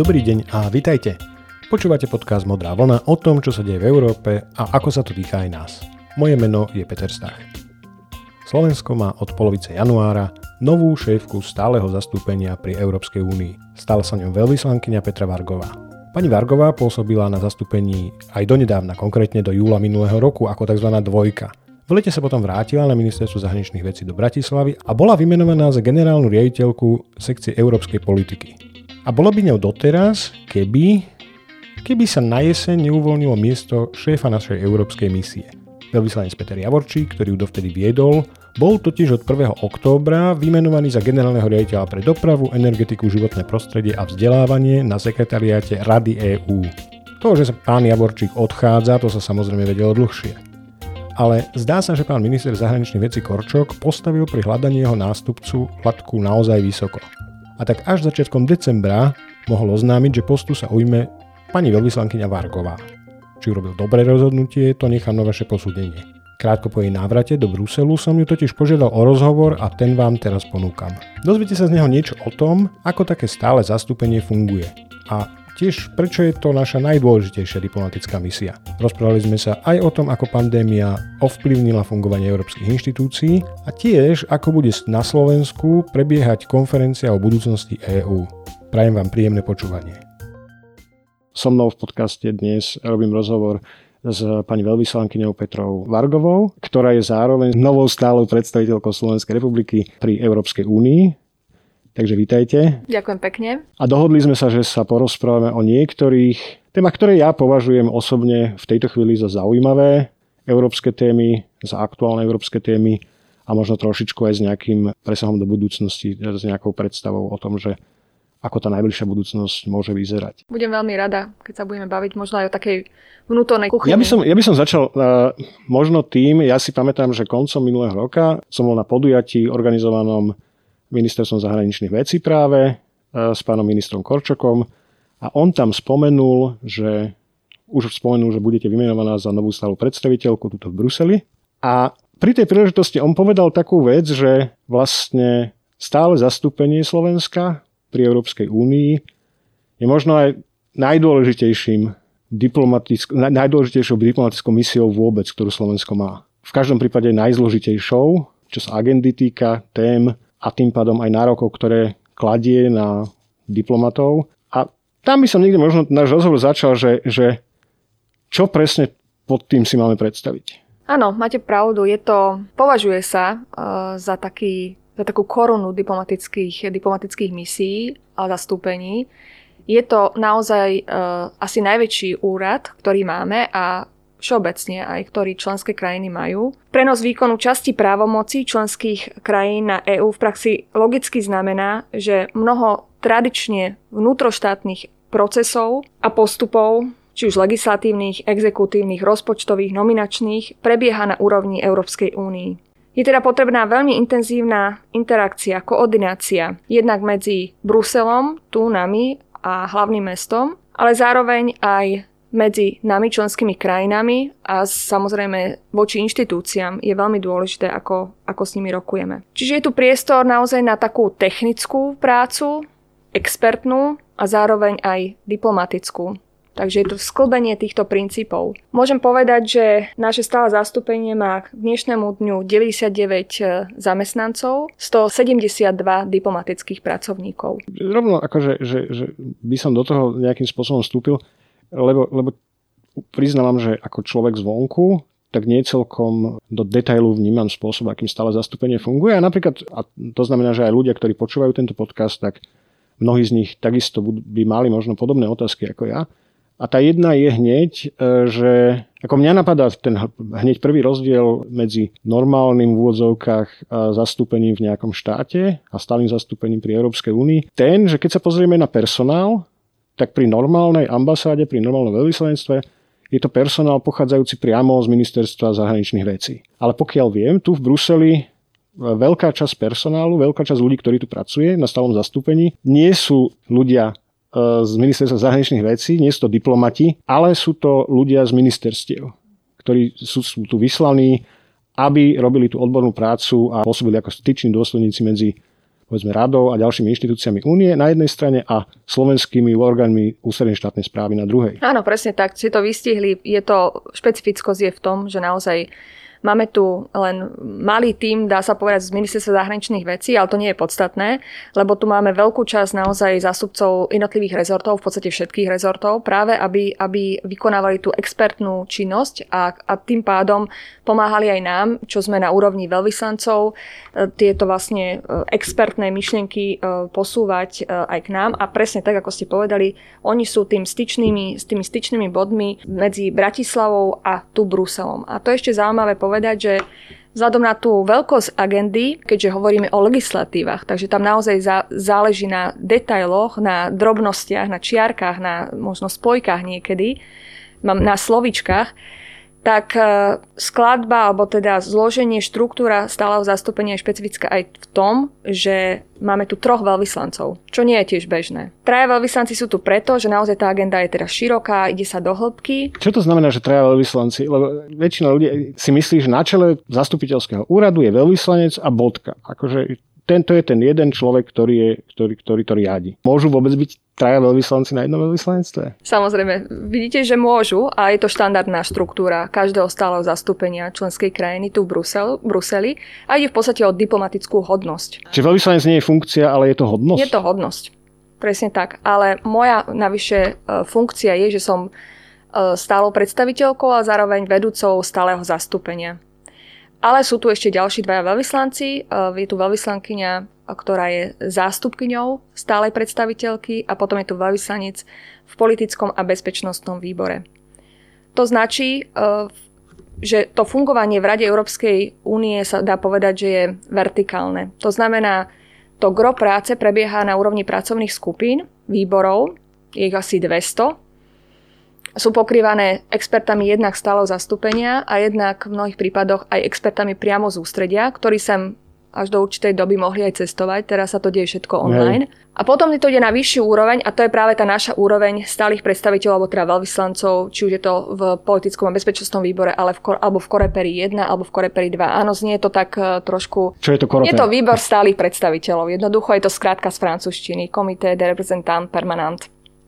Dobrý deň a vitajte. Počúvate podcast Modrá vlna o tom, čo sa deje v Európe a ako sa to týka aj nás. Moje meno je Peter Stach. Slovensko má od polovice januára novú šéfku stáleho zastúpenia pri Európskej únii. Stala sa ňou veľvyslankyňa Petra Vargová. Pani Vargová pôsobila na zastúpení aj donedávna, konkrétne do júla minulého roku ako tzv. dvojka. V lete sa potom vrátila na ministerstvo zahraničných vecí do Bratislavy a bola vymenovaná za generálnu riaditeľku sekcie európskej politiky. A bola by ňou doteraz, keby, keby sa na jeseň neuvoľnilo miesto šéfa našej európskej misie. Veľvyslanec Peter Javorčík, ktorý ju dovtedy viedol, bol totiž od 1. októbra vymenovaný za generálneho riaditeľa pre dopravu, energetiku, životné prostredie a vzdelávanie na sekretariáte Rady EÚ. To, že sa pán Javorčík odchádza, to sa samozrejme vedelo dlhšie ale zdá sa, že pán minister zahraničných vecí Korčok postavil pri hľadaní jeho nástupcu hladku naozaj vysoko. A tak až začiatkom decembra mohol oznámiť, že postu sa ujme pani veľvyslankyňa Vargová. Či urobil dobré rozhodnutie, to nechám na vaše posúdenie. Krátko po jej návrate do Bruselu som ju totiž požiadal o rozhovor a ten vám teraz ponúkam. Dozviete sa z neho niečo o tom, ako také stále zastúpenie funguje. A Tiež prečo je to naša najdôležitejšia diplomatická misia. Rozprávali sme sa aj o tom, ako pandémia ovplyvnila fungovanie európskych inštitúcií a tiež ako bude na Slovensku prebiehať konferencia o budúcnosti EÚ. Prajem vám príjemné počúvanie. So mnou v podcaste dnes robím rozhovor s pani veľvyslankyňou Petrou Vargovou, ktorá je zároveň novou stálou predstaviteľkou Slovenskej republiky pri Európskej únii. Takže vítajte. Ďakujem pekne. A dohodli sme sa, že sa porozprávame o niektorých témach, ktoré ja považujem osobne v tejto chvíli za zaujímavé európske témy, za aktuálne európske témy a možno trošičku aj s nejakým presahom do budúcnosti, s nejakou predstavou o tom, že ako tá najbližšia budúcnosť môže vyzerať. Budem veľmi rada, keď sa budeme baviť možno aj o takej vnútornej kuchyni. Ja by som, ja by som začal uh, možno tým, ja si pamätám, že koncom minulého roka som bol na podujatí organizovanom ministerstvom zahraničných vecí práve e, s pánom ministrom Korčokom a on tam spomenul, že už spomenul, že budete vymenovaná za novú stálu predstaviteľku tuto v Bruseli. A pri tej príležitosti on povedal takú vec, že vlastne stále zastúpenie Slovenska pri Európskej únii je možno aj najdôležitejším diplomatickou, najdôležitejšou diplomatickou misiou vôbec, ktorú Slovensko má. V každom prípade najzložitejšou, čo sa agendy týka, tém, a tým pádom aj nárokov, ktoré kladie na diplomatov. A tam by som niekde možno náš rozhovor začal, že, že čo presne pod tým si máme predstaviť. Áno, máte pravdu. Je to, považuje sa uh, za, taký, za takú korunu diplomatických, diplomatických misií a zastúpení. Je to naozaj uh, asi najväčší úrad, ktorý máme a všeobecne aj ktorí členské krajiny majú. Prenos výkonu časti právomocí členských krajín na EÚ v praxi logicky znamená, že mnoho tradične vnútroštátnych procesov a postupov či už legislatívnych, exekutívnych, rozpočtových, nominačných, prebieha na úrovni Európskej únii. Je teda potrebná veľmi intenzívna interakcia, koordinácia jednak medzi Bruselom, tu nami a hlavným mestom, ale zároveň aj medzi nami, členskými krajinami a samozrejme voči inštitúciám je veľmi dôležité, ako, ako s nimi rokujeme. Čiže je tu priestor naozaj na takú technickú prácu, expertnú a zároveň aj diplomatickú. Takže je to sklbenie týchto princípov. Môžem povedať, že naše stále zastúpenie má k dnešnému dňu 99 e, zamestnancov, 172 diplomatických pracovníkov. Rovno akože, že, že by som do toho nejakým spôsobom vstúpil lebo, lebo priznávam, že ako človek zvonku, tak nie celkom do detailu vnímam spôsob, akým stále zastúpenie funguje. A napríklad, a to znamená, že aj ľudia, ktorí počúvajú tento podcast, tak mnohí z nich takisto by mali možno podobné otázky ako ja. A tá jedna je hneď, e, že ako mňa napadá ten hneď prvý rozdiel medzi normálnym v úvodzovkách e, zastúpením v nejakom štáte a stálym zastúpením pri Európskej únii. Ten, že keď sa pozrieme na personál, tak pri normálnej ambasáde, pri normálnom veľvyslanectve je to personál pochádzajúci priamo z ministerstva zahraničných vecí. Ale pokiaľ viem, tu v Bruseli e, veľká časť personálu, veľká časť ľudí, ktorí tu pracuje na stálom zastúpení, nie sú ľudia e, z ministerstva zahraničných vecí, nie sú to diplomati, ale sú to ľudia z ministerstiev, ktorí sú, sú tu vyslaní, aby robili tú odbornú prácu a pôsobili ako styční dôsledníci medzi povedzme radou a ďalšími inštitúciami únie na jednej strane a slovenskými orgánmi ústrednej štátnej správy na druhej. Áno, presne tak. Si to vystihli. Je to, špecifickosť je v tom, že naozaj Máme tu len malý tým, dá sa povedať, z ministerstva zahraničných vecí, ale to nie je podstatné, lebo tu máme veľkú časť naozaj zástupcov jednotlivých rezortov, v podstate všetkých rezortov, práve aby, aby vykonávali tú expertnú činnosť a, a tým pádom pomáhali aj nám, čo sme na úrovni veľvyslancov, e, tieto vlastne e, expertné myšlienky e, posúvať aj k nám a presne tak, ako ste povedali, oni sú tým styčnými, s tými styčnými bodmi medzi Bratislavou a tu Bruselom. A to je ešte zaujímavé povedať, povedať, že vzhľadom na tú veľkosť agendy, keďže hovoríme o legislatívach, takže tam naozaj záleží na detailoch, na drobnostiach, na čiarkách, na možno spojkách niekedy, na slovičkách, tak e, skladba, alebo teda zloženie, štruktúra stáleho zastúpenia je špecifická aj v tom, že máme tu troch veľvyslancov, čo nie je tiež bežné. Traja veľvyslanci sú tu preto, že naozaj tá agenda je teda široká, ide sa do hĺbky. Čo to znamená, že traja veľvyslanci? Lebo väčšina ľudí si myslí, že na čele zastupiteľského úradu je veľvyslanec a bodka. Akože tento je ten jeden človek, ktorý, je, ktorý, ktorý to riadi. Môžu vôbec byť traja veľvyslanci na jednom veľvyslanectve? Samozrejme, vidíte, že môžu a je to štandardná štruktúra každého stáleho zastúpenia členskej krajiny tu v Brusel, Bruseli a ide v podstate o diplomatickú hodnosť. Čiže veľvyslanec nie je funkcia, ale je to hodnosť? Je to hodnosť. Presne tak. Ale moja navyše e, funkcia je, že som e, stálou predstaviteľkou a zároveň vedúcou stáleho zastúpenia. Ale sú tu ešte ďalší dvaja veľvyslanci. E, je tu veľvyslankyňa, ktorá je zástupkyňou stálej predstaviteľky a potom je tu veľvyslanec v politickom a bezpečnostnom výbore. To značí, e, že to fungovanie v Rade Európskej únie sa dá povedať, že je vertikálne. To znamená, to gro práce prebieha na úrovni pracovných skupín, výborov, je ich asi 200, sú pokrývané expertami jednak stáleho zastúpenia a jednak v mnohých prípadoch aj expertami priamo z ústredia, ktorí sem až do určitej doby mohli aj cestovať, teraz sa to deje všetko online. Hej. A potom to ide na vyššiu úroveň a to je práve tá naša úroveň stálych predstaviteľov alebo teda veľvyslancov, či už je to v politickom a bezpečnostnom výbore ale v, alebo v Koreperi 1 alebo v Koreperi 2. Áno, znie to tak uh, trošku... Čo je to Koreper? Je to výbor stálych predstaviteľov. Jednoducho je to skrátka z francúzštiny. Komité de reprezentant permanent.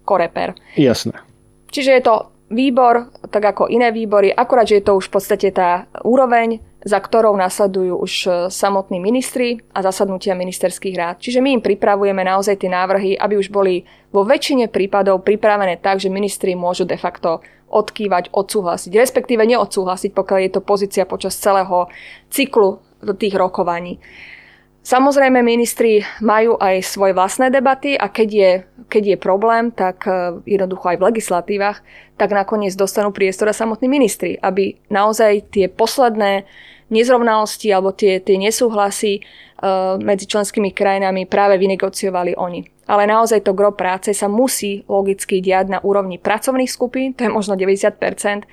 Koreper. Jasné. Čiže je to výbor, tak ako iné výbory, akorát, že je to už v podstate tá úroveň, za ktorou nasledujú už e, samotní ministri a zasadnutia ministerských rád. Čiže my im pripravujeme naozaj tie návrhy, aby už boli vo väčšine prípadov pripravené tak, že ministri môžu de facto odkývať, odsúhlasiť, respektíve neodsúhlasiť, pokiaľ je to pozícia počas celého cyklu tých rokovaní. Samozrejme, ministri majú aj svoje vlastné debaty a keď je, keď je problém, tak e, jednoducho aj v legislatívach, tak nakoniec dostanú priestor a samotní ministri, aby naozaj tie posledné nezrovnalosti alebo tie, tie nesúhlasy uh, medzi členskými krajinami práve vynegociovali oni. Ale naozaj to gro práce sa musí logicky diať na úrovni pracovných skupín, to je možno 90%,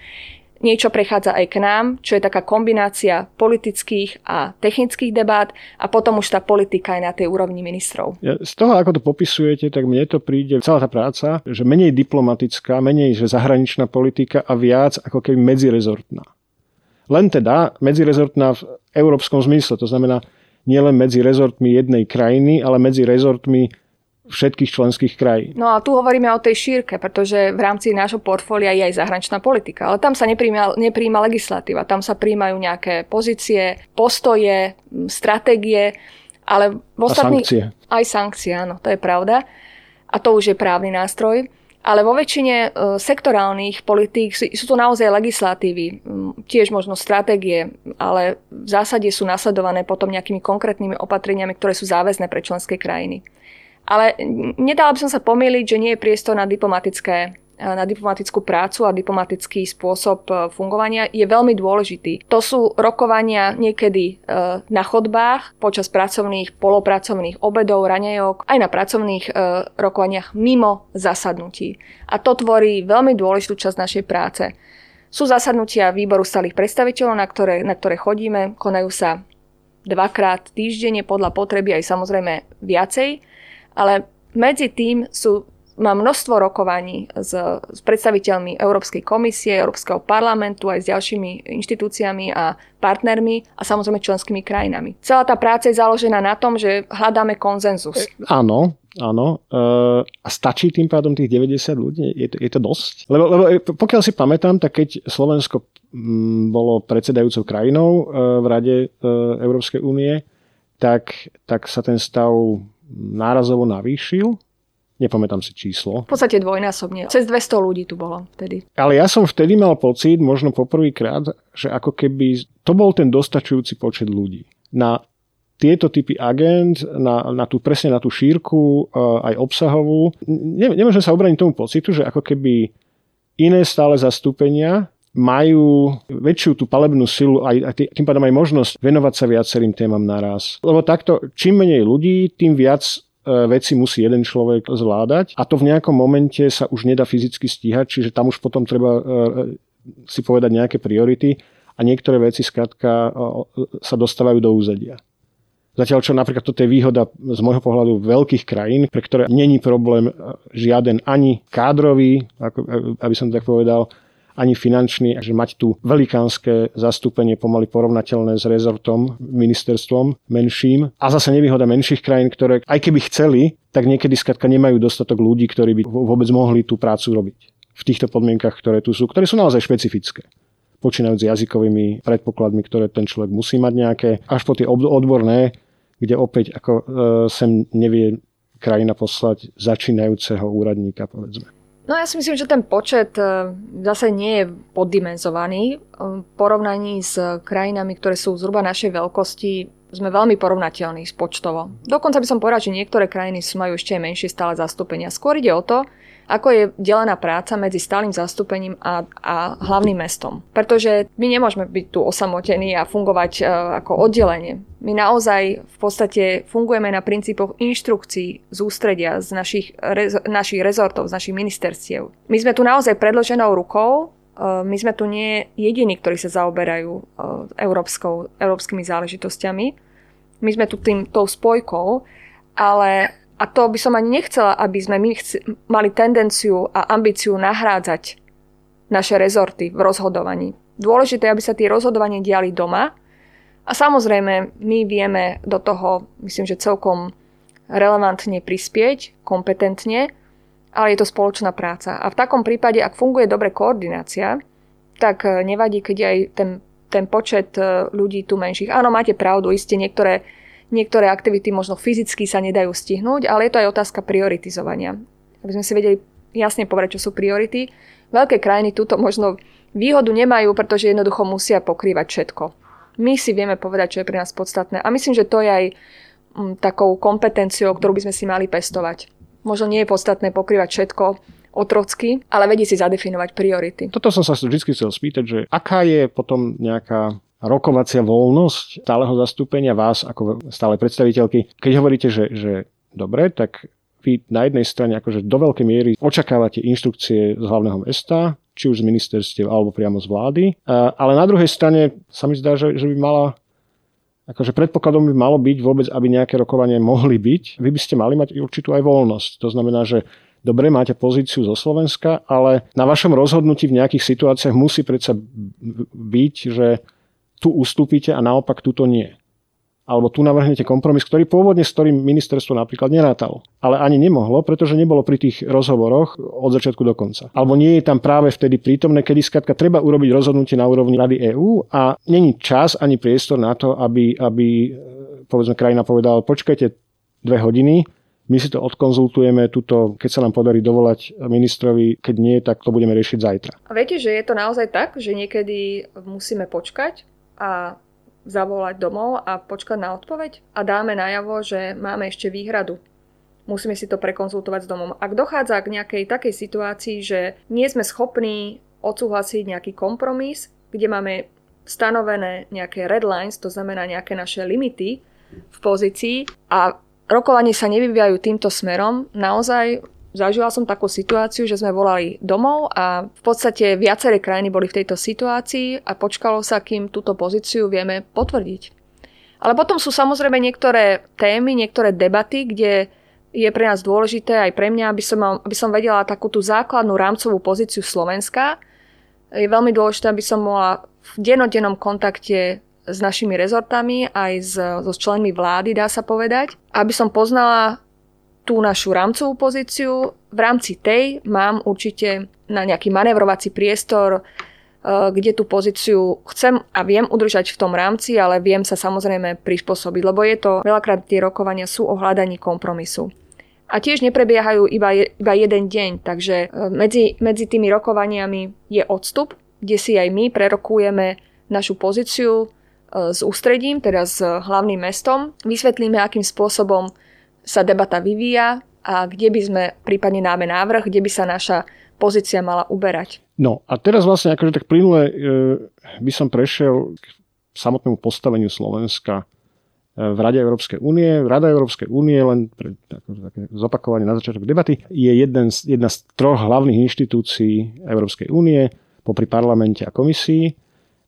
Niečo prechádza aj k nám, čo je taká kombinácia politických a technických debát a potom už tá politika je na tej úrovni ministrov. Z toho, ako to popisujete, tak mne to príde celá tá práca, že menej diplomatická, menej že zahraničná politika a viac ako keby medzirezortná. Len teda medzirezortná v európskom zmysle, to znamená nielen medzi rezortmi jednej krajiny, ale medzi rezortmi všetkých členských krajín. No a tu hovoríme o tej šírke, pretože v rámci nášho portfólia je aj zahraničná politika, ale tam sa nepríjma, nepríjma legislatíva, tam sa príjmajú nejaké pozície, postoje, stratégie, ale v ostatných... A sankcie. Aj sankcie, áno, to je pravda. A to už je právny nástroj. Ale vo väčšine e, sektorálnych politík sú, sú to naozaj legislatívy, tiež možno stratégie, ale v zásade sú nasledované potom nejakými konkrétnymi opatreniami, ktoré sú záväzné pre členské krajiny. Ale nedala by som sa pomýliť, že nie je priestor na diplomatické na diplomatickú prácu a diplomatický spôsob e, fungovania je veľmi dôležitý. To sú rokovania niekedy e, na chodbách, počas pracovných, polopracovných obedov, raňajok, aj na pracovných e, rokovaniach mimo zasadnutí. A to tvorí veľmi dôležitú časť našej práce. Sú zasadnutia výboru stálych predstaviteľov, na ktoré, na ktoré chodíme, konajú sa dvakrát týždenne podľa potreby aj samozrejme viacej ale medzi tým sú má množstvo rokovaní s, s predstaviteľmi Európskej komisie, Európskeho parlamentu aj s ďalšími inštitúciami a partnermi a samozrejme členskými krajinami. Celá tá práca je založená na tom, že hľadáme konzenzus. E, áno, áno. E, a stačí tým pádom tých 90 ľudí? Je to, je to dosť? Lebo, lebo e, pokiaľ si pamätám, tak keď Slovensko m, bolo predsedajúcou krajinou v Rade Európskej únie, tak, tak sa ten stav nárazovo navýšil Nepamätám si číslo. V podstate dvojnásobne. Cez 200 ľudí tu bolo vtedy. Ale ja som vtedy mal pocit, možno poprvýkrát, že ako keby to bol ten dostačujúci počet ľudí. Na tieto typy agent, na, na tú, presne na tú šírku, aj obsahovú. Ne, nemôžem sa obraniť tomu pocitu, že ako keby iné stále zastúpenia majú väčšiu tú palebnú silu a tým pádom aj možnosť venovať sa viacerým témam naraz. Lebo takto, čím menej ľudí, tým viac E, veci musí jeden človek zvládať a to v nejakom momente sa už nedá fyzicky stíhať, čiže tam už potom treba e, si povedať nejaké priority a niektoré veci skrátka e, sa dostávajú do úzadia. Zatiaľ, čo napríklad toto je výhoda z môjho pohľadu veľkých krajín, pre ktoré není problém žiaden ani kádrový, aby som tak povedal, ani finančný, že mať tu velikánske zastúpenie pomaly porovnateľné s rezortom, ministerstvom menším a zase nevýhoda menších krajín, ktoré aj keby chceli, tak niekedy skladka nemajú dostatok ľudí, ktorí by vôbec mohli tú prácu robiť v týchto podmienkach, ktoré tu sú, ktoré sú naozaj špecifické počínajúc jazykovými predpokladmi, ktoré ten človek musí mať nejaké, až po tie odborné, kde opäť ako e, sem nevie krajina poslať začínajúceho úradníka, povedzme. No ja si myslím, že ten počet e, zase nie je poddimenzovaný. E, v porovnaní s krajinami, ktoré sú zhruba našej veľkosti, sme veľmi porovnateľní počtovo. Dokonca by som povedal, že niektoré krajiny majú ešte menšie stále zastúpenia. Skôr ide o to, ako je delená práca medzi stálym zastúpením a, a hlavným mestom. Pretože my nemôžeme byť tu osamotení a fungovať uh, ako oddelenie. My naozaj v podstate fungujeme na princípoch inštrukcií z ústredia, z našich, rez, našich rezortov, z našich ministerstiev. My sme tu naozaj predloženou rukou, uh, my sme tu nie jediní, ktorí sa zaoberajú uh, európskou, európskymi záležitosťami. My sme tu tým, tou spojkou, ale a to by som ani nechcela, aby sme my mali tendenciu a ambíciu nahrádzať naše rezorty v rozhodovaní. Dôležité, aby sa tie rozhodovanie diali doma. A samozrejme, my vieme do toho, myslím, že celkom relevantne prispieť, kompetentne, ale je to spoločná práca. A v takom prípade, ak funguje dobre koordinácia, tak eh, nevadí, keď aj ten, ten počet eh, ľudí tu menších. Áno, máte pravdu, iste niektoré Niektoré aktivity možno fyzicky sa nedajú stihnúť, ale je to aj otázka prioritizovania. Aby sme si vedeli jasne povedať, čo sú priority. Veľké krajiny túto možno výhodu nemajú, pretože jednoducho musia pokrývať všetko. My si vieme povedať, čo je pre nás podstatné. A myslím, že to je aj mm, takou kompetenciou, ktorú by sme si mali pestovať. Možno nie je podstatné pokrývať všetko, otrocky, ale vedieť si zadefinovať priority. Toto som sa vždy chcel spýtať, že aká je potom nejaká rokovacia voľnosť stáleho zastúpenia vás ako stále predstaviteľky. Keď hovoríte, že, že dobre, tak vy na jednej strane akože do veľkej miery očakávate inštrukcie z hlavného mesta, či už z ministerstiev alebo priamo z vlády. Ale na druhej strane sa mi zdá, že, že by mala akože predpokladom by malo byť vôbec, aby nejaké rokovanie mohli byť. Vy by ste mali mať určitú aj voľnosť. To znamená, že dobre, máte pozíciu zo Slovenska, ale na vašom rozhodnutí v nejakých situáciách musí predsa byť, že tu ustúpite a naopak tuto nie. Alebo tu navrhnete kompromis, ktorý pôvodne s ktorým ministerstvo napríklad nerátal. Ale ani nemohlo, pretože nebolo pri tých rozhovoroch od začiatku do konca. Alebo nie je tam práve vtedy prítomné, kedy skladka treba urobiť rozhodnutie na úrovni Rady EÚ a není čas ani priestor na to, aby, aby povedzme krajina povedala, počkajte dve hodiny, my si to odkonzultujeme, tuto, keď sa nám podarí dovolať ministrovi, keď nie, tak to budeme riešiť zajtra. A viete, že je to naozaj tak, že niekedy musíme počkať a zavolať domov a počkať na odpoveď a dáme najavo, že máme ešte výhradu. Musíme si to prekonzultovať s domom. Ak dochádza k nejakej takej situácii, že nie sme schopní odsúhlasiť nejaký kompromis, kde máme stanovené nejaké red lines, to znamená nejaké naše limity v pozícii a rokovanie sa nevyvíjajú týmto smerom, naozaj Zažila som takú situáciu, že sme volali domov a v podstate viaceré krajiny boli v tejto situácii a počkalo sa, kým túto pozíciu vieme potvrdiť. Ale potom sú samozrejme niektoré témy, niektoré debaty, kde je pre nás dôležité aj pre mňa, aby som, aby som vedela takú tú základnú rámcovú pozíciu Slovenska. Je veľmi dôležité, aby som bola v denodennom kontakte s našimi rezortami, aj so členmi vlády, dá sa povedať, aby som poznala tú našu rámcovú pozíciu. V rámci tej mám určite na nejaký manevrovací priestor, e, kde tú pozíciu chcem a viem udržať v tom rámci, ale viem sa samozrejme prispôsobiť, lebo je to, veľakrát tie rokovania sú o hľadaní kompromisu. A tiež neprebiehajú iba, iba jeden deň, takže e, medzi, medzi tými rokovaniami je odstup, kde si aj my prerokujeme našu pozíciu e, s ústredím, teda s hlavným mestom. Vysvetlíme, akým spôsobom sa debata vyvíja a kde by sme prípadne dáme návrh, kde by sa naša pozícia mala uberať. No a teraz vlastne akože tak plynule e, by som prešiel k samotnému postaveniu Slovenska v Rade Európskej únie. Rada Európskej únie, len pre také zopakovanie na začiatok debaty, je jeden z, jedna z troch hlavných inštitúcií Európskej únie, popri parlamente a komisii.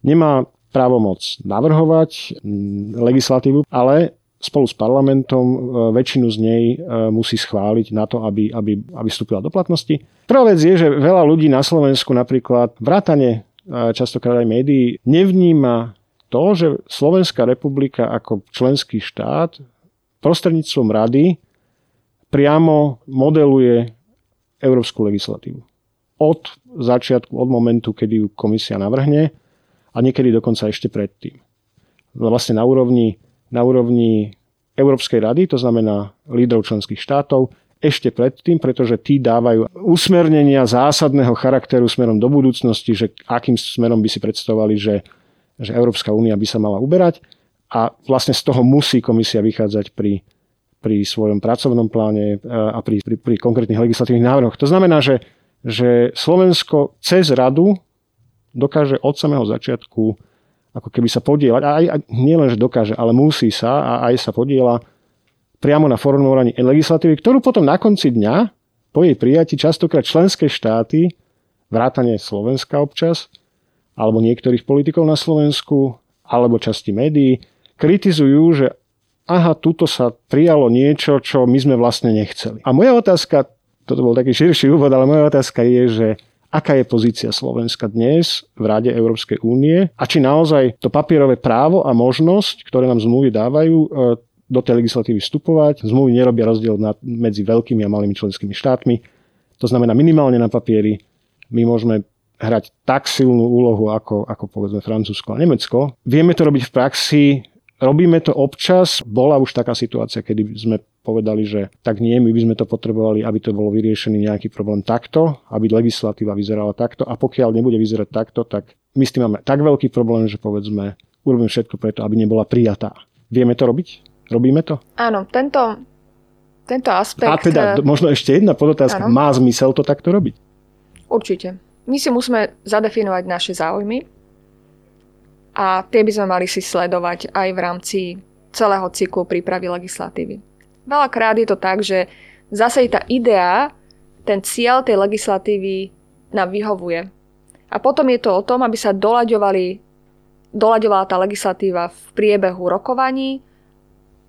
Nemá právomoc navrhovať legislatívu, ale spolu s parlamentom e, väčšinu z nej e, musí schváliť na to, aby, aby, aby vstúpila do platnosti. Prvá vec je, že veľa ľudí na Slovensku napríklad vrátane e, častokrát aj médií nevníma to, že Slovenská republika ako členský štát prostredníctvom rady priamo modeluje európsku legislatívu. Od začiatku, od momentu, kedy ju komisia navrhne a niekedy dokonca ešte predtým. Vlastne na úrovni, na úrovni Európskej rady, to znamená lídrov členských štátov, ešte predtým, pretože tí dávajú usmernenia zásadného charakteru smerom do budúcnosti, že akým smerom by si predstavovali, že že Európska únia by sa mala uberať a vlastne z toho musí komisia vychádzať pri, pri svojom pracovnom pláne e, a pri, pri, pri konkrétnych legislatívnych návrhoch. To znamená, že, že Slovensko cez radu dokáže od samého začiatku ako keby sa podielať, aj, aj nielen, že dokáže, ale musí sa a aj sa podiela priamo na formovaní legislatívy, ktorú potom na konci dňa po jej prijati častokrát členské štáty, vrátane Slovenska občas, alebo niektorých politikov na Slovensku, alebo časti médií, kritizujú, že aha, tuto sa prijalo niečo, čo my sme vlastne nechceli. A moja otázka, toto bol taký širší úvod, ale moja otázka je, že aká je pozícia Slovenska dnes v Rade Európskej únie a či naozaj to papierové právo a možnosť, ktoré nám zmluvy dávajú, e, do tej legislatívy vstupovať. Zmluvy nerobia rozdiel medzi veľkými a malými členskými štátmi. To znamená minimálne na papieri my môžeme hrať tak silnú úlohu ako, ako povedzme Francúzsko a Nemecko. Vieme to robiť v praxi, robíme to občas. Bola už taká situácia, kedy sme povedali, že tak nie, my by sme to potrebovali, aby to bolo vyriešený nejaký problém takto, aby legislatíva vyzerala takto a pokiaľ nebude vyzerať takto, tak my s tým máme tak veľký problém, že povedzme, urobíme všetko preto, aby nebola prijatá. Vieme to robiť? Robíme to? Áno, tento, tento aspekt... A teda možno ešte jedna podotázka. Áno. Má zmysel to takto robiť? Určite. My si musíme zadefinovať naše záujmy a tie by sme mali si sledovať aj v rámci celého cyklu prípravy legislatívy. Veľakrát je to tak, že zase tá idea, ten cieľ tej legislatívy nám vyhovuje. A potom je to o tom, aby sa doľaďovali, doľaďovala tá legislatíva v priebehu rokovaní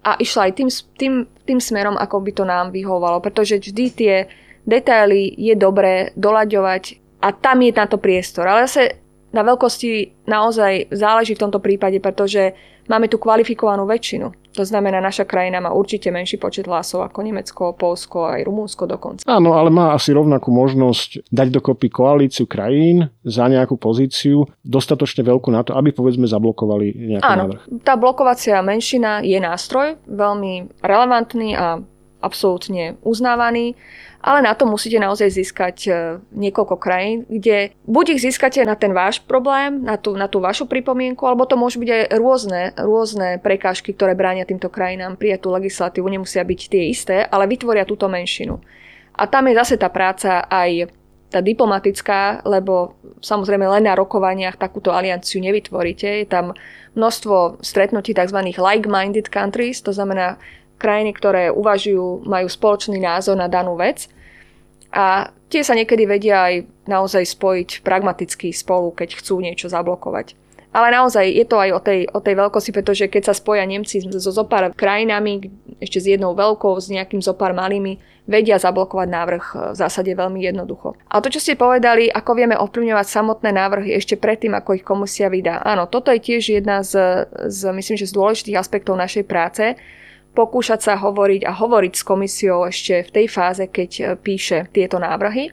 a išla aj tým, tým, tým smerom, ako by to nám vyhovovalo. Pretože vždy tie detaily je dobré doľaďovať a tam je na to priestor. Ale zase na veľkosti naozaj záleží v tomto prípade, pretože máme tu kvalifikovanú väčšinu. To znamená, naša krajina má určite menší počet hlasov ako Nemecko, Polsko aj Rumúnsko dokonca. Áno, ale má asi rovnakú možnosť dať dokopy koalíciu krajín za nejakú pozíciu dostatočne veľkú na to, aby povedzme zablokovali nejaký Áno, návrh. tá blokovacia menšina je nástroj veľmi relevantný a absolútne uznávaný ale na to musíte naozaj získať e, niekoľko krajín, kde buď ich získate na ten váš problém, na tú, na tú vašu pripomienku, alebo to môžu byť aj rôzne, rôzne prekážky, ktoré bránia týmto krajinám prijať tú legislatívu, nemusia byť tie isté, ale vytvoria túto menšinu. A tam je zase tá práca aj tá diplomatická, lebo samozrejme len na rokovaniach takúto alianciu nevytvoríte. Je tam množstvo stretnutí tzv. like-minded countries, to znamená krajiny, ktoré uvažujú, majú spoločný názor na danú vec a tie sa niekedy vedia aj naozaj spojiť pragmaticky spolu, keď chcú niečo zablokovať. Ale naozaj je to aj o tej, o tej veľkosti, pretože keď sa spoja Nemci so zopár krajinami, ešte s jednou veľkou, s nejakým zopár malými, vedia zablokovať návrh e, v zásade veľmi jednoducho. A to, čo ste povedali, ako vieme ovplyvňovať samotné návrhy ešte predtým, ako ich komisia vydá. Áno, toto je tiež jedna z, z myslím, že z dôležitých aspektov našej práce, pokúšať sa hovoriť a hovoriť s komisiou ešte v tej fáze, keď e, píše tieto návrhy.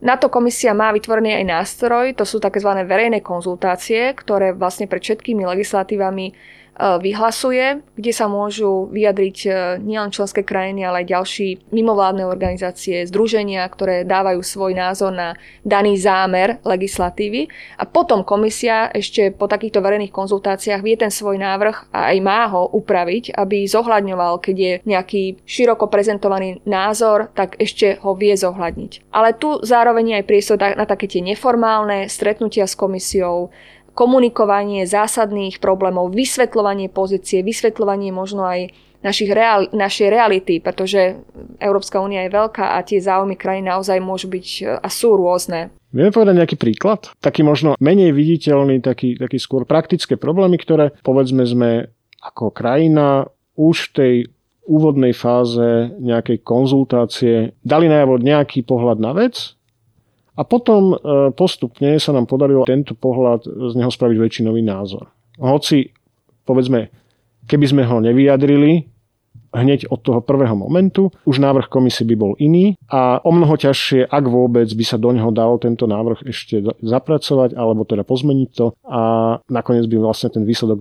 Na to komisia má vytvorený aj nástroj, to sú tzv. verejné konzultácie, ktoré vlastne pred všetkými legislatívami vyhlasuje, kde sa môžu vyjadriť e, nielen členské krajiny, ale aj ďalší mimovládne organizácie, združenia, ktoré dávajú svoj názor na daný zámer legislatívy. A potom komisia ešte po takýchto verejných konzultáciách vie ten svoj návrh a aj má ho upraviť, aby zohľadňoval, keď je nejaký široko prezentovaný názor, tak ešte ho vie zohľadniť. Ale tu zároveň aj priestor na také tie neformálne stretnutia s komisiou, komunikovanie zásadných problémov, vysvetľovanie pozície, vysvetľovanie možno aj našich real, našej reality, pretože Európska únia je veľká a tie záujmy krajín naozaj môžu byť a sú rôzne. Vieme povedať nejaký príklad? Taký možno menej viditeľný, taký, taký skôr praktické problémy, ktoré povedzme sme ako krajina už v tej úvodnej fáze nejakej konzultácie dali najavo nejaký pohľad na vec a potom e, postupne sa nám podarilo tento pohľad z neho spraviť väčšinový názor. Hoci, povedzme, keby sme ho nevyjadrili, hneď od toho prvého momentu. Už návrh komisie by bol iný a o mnoho ťažšie, ak vôbec by sa do neho dal tento návrh ešte zapracovať alebo teda pozmeniť to a nakoniec by vlastne ten výsledok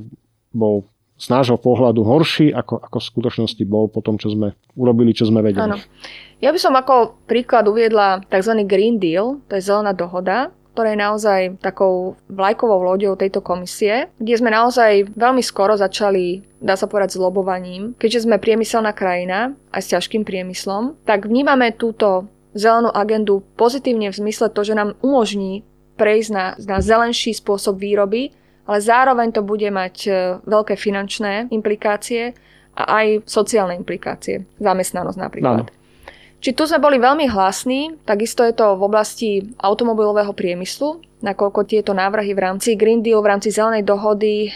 bol z nášho pohľadu horší, ako, ako v skutočnosti bol po tom, čo sme urobili, čo sme vedeli. Áno. Ja by som ako príklad uviedla tzv. Green Deal, to je zelená dohoda, ktorá je naozaj takou vlajkovou loďou tejto komisie, kde sme naozaj veľmi skoro začali, dá sa povedať, s lobovaním. Keďže sme priemyselná krajina, aj s ťažkým priemyslom, tak vnímame túto zelenú agendu pozitívne v zmysle to, že nám umožní prejsť na, na zelenší spôsob výroby, ale zároveň to bude mať e, veľké finančné implikácie a aj sociálne implikácie. Zamestnanosť napríklad. Áno. Či tu sme boli veľmi hlasní, takisto je to v oblasti automobilového priemyslu, nakoľko tieto návrhy v rámci Green Deal, v rámci zelenej dohody e,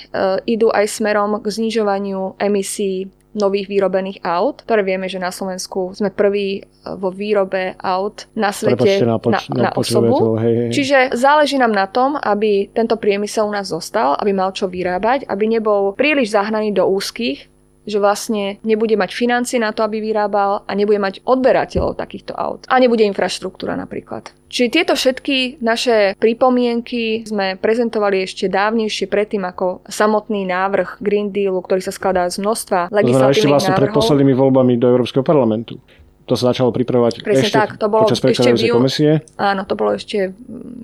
idú aj smerom k znižovaniu emisí nových výrobených aut, ktoré vieme, že na Slovensku sme prví e, vo výrobe aut na svete na, poč- na, na, na osobu. hej, hej. Čiže záleží nám na tom, aby tento priemysel u nás zostal, aby mal čo vyrábať, aby nebol príliš zahnaný do úzkých že vlastne nebude mať financie na to, aby vyrábal a nebude mať odberateľov takýchto aut. A nebude infraštruktúra napríklad. Čiže tieto všetky naše pripomienky sme prezentovali ešte dávnejšie predtým ako samotný návrh Green Dealu, ktorý sa skladá z množstva legislatívnych ešte vlastne návrhov. pred poslednými voľbami do Európskeho parlamentu. To sa začalo pripravovať Presne ešte tak, to bolo počas ešte v komisie. Áno, to bolo ešte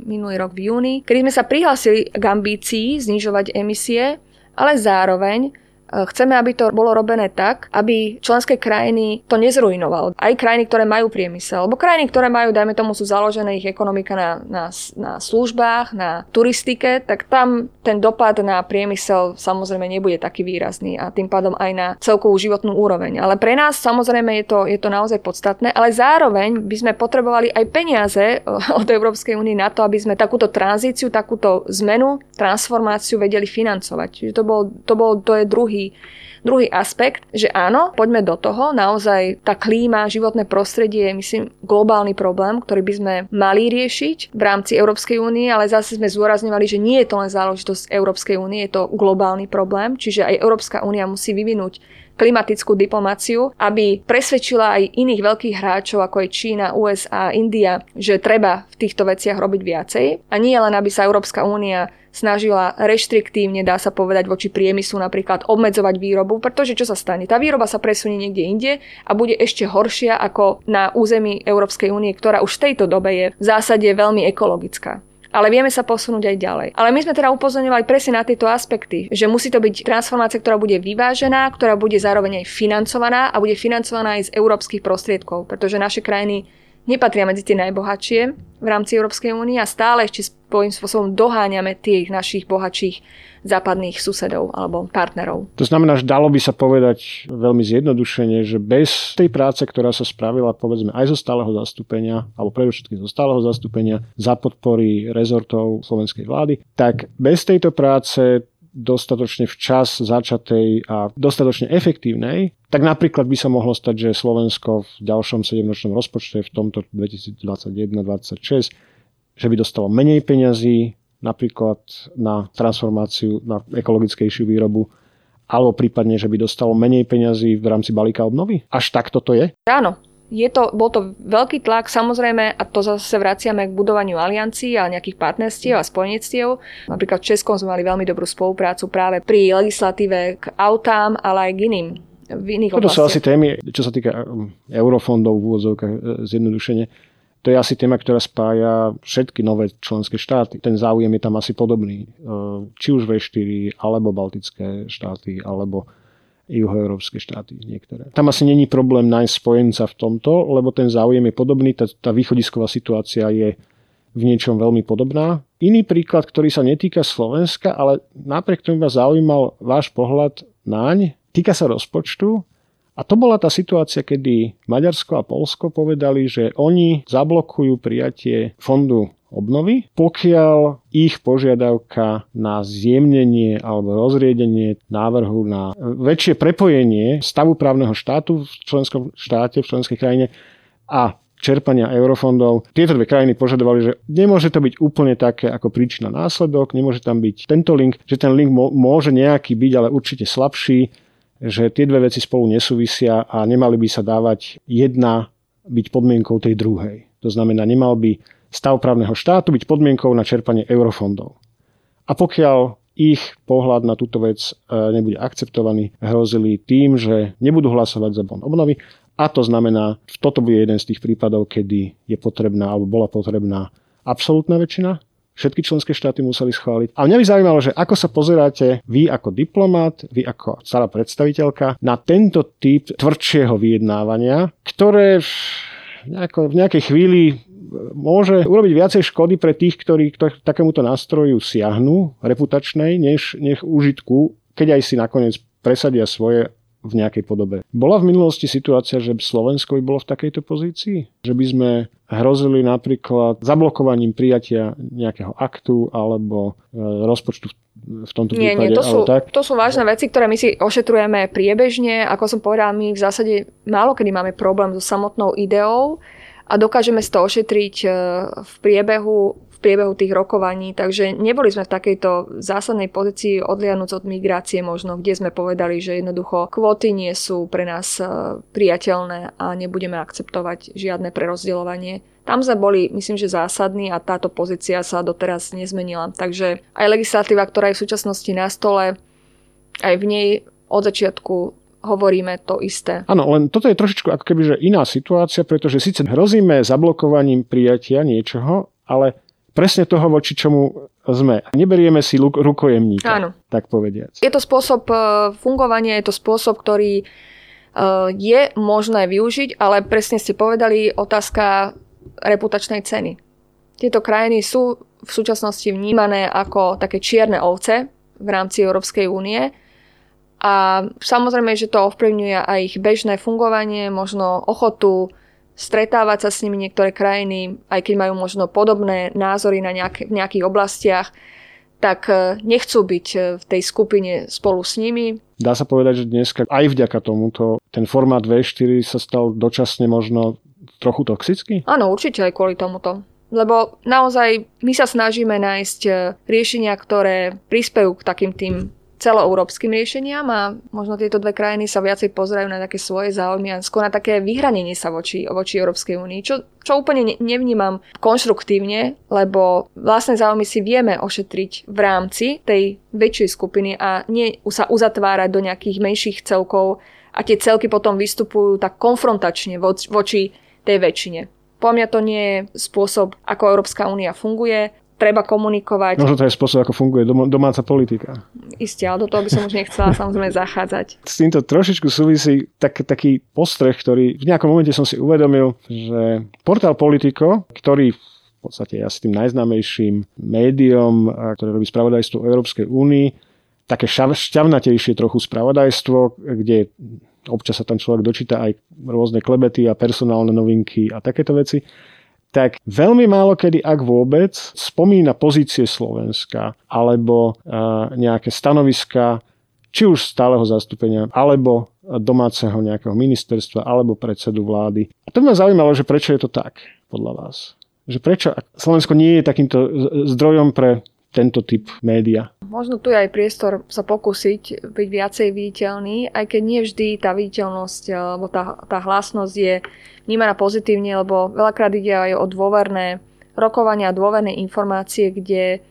minulý rok v júni, kedy sme sa prihlásili k ambícii znižovať emisie, ale zároveň chceme, aby to bolo robené tak, aby členské krajiny to nezrujnovalo. Aj krajiny, ktoré majú priemysel. Lebo krajiny, ktoré majú, dajme tomu, sú založené ich ekonomika na, na, na službách, na turistike, tak tam ten dopad na priemysel samozrejme nebude taký výrazný a tým pádom aj na celkovú životnú úroveň. Ale pre nás samozrejme je to, je to naozaj podstatné, ale zároveň by sme potrebovali aj peniaze eh, od Európskej únie na to, aby sme takúto tranzíciu, takúto zmenu, transformáciu vedeli financovať. Čiže to bol, to bol to je druhý druhý, druhý aspekt, že áno, poďme do toho, naozaj tá klíma, životné prostredie je, myslím, globálny problém, ktorý by sme mali riešiť v rámci Európskej únie, ale zase sme zúrazňovali, že nie je to len záležitosť Európskej únie, je to globálny problém, čiže aj Európska únia musí vyvinúť klimatickú diplomáciu, aby presvedčila aj iných veľkých hráčov, ako je Čína, USA, India, že treba v týchto veciach robiť viacej. A nie len, aby sa Európska únia snažila reštriktívne, dá sa povedať, voči priemyslu napríklad obmedzovať výrobu, pretože čo sa stane? Tá výroba sa presunie niekde inde a bude ešte horšia ako na území Európskej únie, ktorá už v tejto dobe je v zásade veľmi ekologická ale vieme sa posunúť aj ďalej. Ale my sme teda upozorňovali presne na tieto aspekty, že musí to byť transformácia, ktorá bude vyvážená, ktorá bude zároveň aj financovaná a bude financovaná aj z európskych prostriedkov, pretože naše krajiny nepatria medzi tie najbohatšie v rámci Európskej únie a stále ešte svojím spôsobom doháňame tých našich bohatších západných susedov alebo partnerov. To znamená, že dalo by sa povedať veľmi zjednodušene, že bez tej práce, ktorá sa spravila povedzme aj zo stáleho zastúpenia, alebo predovšetkým zo stáleho zastúpenia za podpory rezortov slovenskej vlády, tak bez tejto práce dostatočne včas začatej a dostatočne efektívnej, tak napríklad by sa mohlo stať, že Slovensko v ďalšom 7-ročnom rozpočte v tomto 2021-2026, že by dostalo menej peňazí napríklad na transformáciu, na ekologickejšiu výrobu, alebo prípadne, že by dostalo menej peňazí v rámci balíka obnovy? Až takto to je? Áno, je to, bol to veľký tlak, samozrejme, a to zase vraciame k budovaniu aliancií a nejakých partnerstiev a spojenectiev. Napríklad v Českom sme mali veľmi dobrú spoluprácu práve pri legislatíve k autám, ale aj k iným v iných Toto sú asi témy, čo sa týka um, eurofondov v úvodzovkách e, zjednodušene. To je asi téma, ktorá spája všetky nové členské štáty. Ten záujem je tam asi podobný. E, či už V4, alebo Baltické štáty, alebo juhoeurópske štáty niektoré. Tam asi není problém nájsť spojenca v tomto, lebo ten záujem je podobný, tá, tá východisková situácia je v niečom veľmi podobná. Iný príklad, ktorý sa netýka Slovenska, ale napriek tomu ma zaujímal váš pohľad naň, týka sa rozpočtu a to bola tá situácia, kedy Maďarsko a Polsko povedali, že oni zablokujú prijatie fondu obnovy, pokiaľ ich požiadavka na zjemnenie alebo rozriedenie návrhu na väčšie prepojenie stavu právneho štátu v členskom štáte, v členskej krajine a čerpania eurofondov. Tieto dve krajiny požadovali, že nemôže to byť úplne také ako príčina následok, nemôže tam byť tento link, že ten link môže nejaký byť, ale určite slabší, že tie dve veci spolu nesúvisia a nemali by sa dávať jedna byť podmienkou tej druhej. To znamená, nemal by stav právneho štátu byť podmienkou na čerpanie eurofondov. A pokiaľ ich pohľad na túto vec e, nebude akceptovaný, hrozili tým, že nebudú hlasovať za bon obnovy a to znamená, že toto bude jeden z tých prípadov, kedy je potrebná alebo bola potrebná absolútna väčšina. Všetky členské štáty museli schváliť. A mňa by zaujímalo, že ako sa pozeráte vy ako diplomat, vy ako stará predstaviteľka na tento typ tvrdšieho vyjednávania, ktoré v nejakej chvíli môže urobiť viacej škody pre tých, ktorí k takémuto nástroju siahnu, reputačnej, než, než užitku, keď aj si nakoniec presadia svoje v nejakej podobe. Bola v minulosti situácia, že Slovensko by bolo v takejto pozícii? Že by sme hrozili napríklad zablokovaním prijatia nejakého aktu alebo e, rozpočtu v tomto nie, prípade. Nie, to sú, tak? to sú vážne veci, ktoré my si ošetrujeme priebežne. Ako som povedala, my v zásade málo kedy máme problém so samotnou ideou a dokážeme si to ošetriť e, v priebehu, priebehu tých rokovaní. Takže neboli sme v takejto zásadnej pozícii odlianúc od migrácie možno, kde sme povedali, že jednoducho kvóty nie sú pre nás e, priateľné a nebudeme akceptovať žiadne prerozdielovanie. Tam sme boli, myslím, že zásadní a táto pozícia sa doteraz nezmenila. Takže aj legislatíva, ktorá je v súčasnosti na stole, aj v nej od začiatku hovoríme to isté. Áno, len toto je trošičku ako keby že iná situácia, pretože síce hrozíme zablokovaním prijatia niečoho, ale presne toho, voči čomu sme. Neberieme si rukojemníka, Áno. tak povediac. Je to spôsob e, fungovania, je to spôsob, ktorý e, je možné využiť, ale presne ste povedali, otázka reputačnej ceny. Tieto krajiny sú v súčasnosti vnímané ako také čierne ovce v rámci Európskej únie a samozrejme, že to ovplyvňuje aj ich bežné fungovanie, možno ochotu stretávať sa s nimi niektoré krajiny, aj keď majú možno podobné názory na nejak, v nejakých oblastiach, tak e, nechcú byť e, v tej skupine spolu s nimi. Dá sa povedať, že dneska aj vďaka tomuto ten formát V4 sa stal dočasne možno trochu toxický? Áno, určite aj kvôli tomuto. Lebo naozaj my sa snažíme nájsť e, riešenia, ktoré prispejú k takým tým celoeurópskym riešeniam a možno tieto dve krajiny sa viacej pozerajú na také svoje záujmy a skôr na také vyhranenie sa voči, voči Európskej únii, čo, čo úplne nevnímam konštruktívne, lebo vlastné záujmy si vieme ošetriť v rámci tej väčšej skupiny a nie sa uzatvárať do nejakých menších celkov a tie celky potom vystupujú tak konfrontačne voči tej väčšine. Po mňa to nie je spôsob, ako Európska únia funguje treba komunikovať. Možno to je spôsob, ako funguje domáca politika. Isté, ale do toho by som už nechcela samozrejme zachádzať. S týmto trošičku súvisí tak, taký postreh, ktorý v nejakom momente som si uvedomil, že portál Politico, ktorý v podstate je asi tým najznámejším médium, ktoré robí spravodajstvo Európskej únii, také šťavnatejšie trochu spravodajstvo, kde občas sa tam človek dočíta aj rôzne klebety a personálne novinky a takéto veci, tak veľmi málo kedy, ak vôbec, spomína pozície Slovenska alebo nejaké stanoviska či už stáleho zastúpenia, alebo domáceho nejakého ministerstva, alebo predsedu vlády. A to ma zaujímalo, že prečo je to tak, podľa vás. Že prečo Slovensko nie je takýmto zdrojom pre tento typ média. Možno tu je aj priestor sa pokúsiť byť viacej viditeľný, aj keď nie vždy tá viditeľnosť alebo tá, tá hlasnosť je vnímaná pozitívne, lebo veľakrát ide aj o dôverné rokovania, dôverné informácie, kde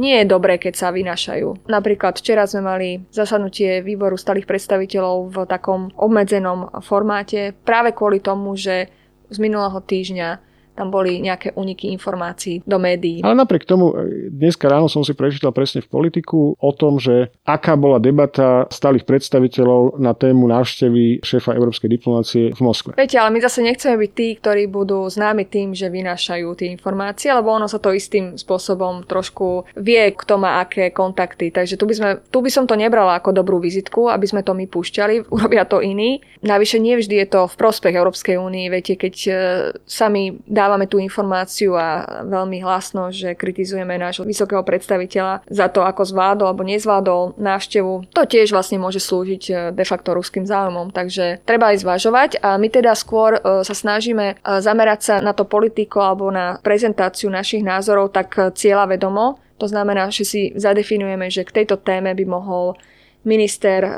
nie je dobré, keď sa vynašajú. Napríklad včera sme mali zasadnutie výboru stálych predstaviteľov v takom obmedzenom formáte práve kvôli tomu, že z minulého týždňa tam boli nejaké uniky informácií do médií. Ale napriek tomu, e, dneska ráno som si prečítal presne v politiku o tom, že aká bola debata stálych predstaviteľov na tému návštevy šéfa európskej diplomácie v Moskve. Viete, ale my zase nechceme byť tí, ktorí budú známi tým, že vynášajú tie informácie, lebo ono sa to istým spôsobom trošku vie, kto má aké kontakty. Takže tu by, sme, tu by som to nebrala ako dobrú vizitku, aby sme to my púšťali, urobia to iní. Navyše nie vždy je to v prospech Európskej únie, viete, keď e, sami dávame tú informáciu a veľmi hlasno, že kritizujeme nášho vysokého predstaviteľa za to, ako zvládol alebo nezvládol návštevu. To tiež vlastne môže slúžiť e, de facto ruským záujmom, takže treba aj zvažovať a my teda skôr e, sa snažíme e, zamerať sa na to politiko alebo na prezentáciu našich názorov tak cieľa vedomo. To znamená, že si zadefinujeme, že k tejto téme by mohol minister e,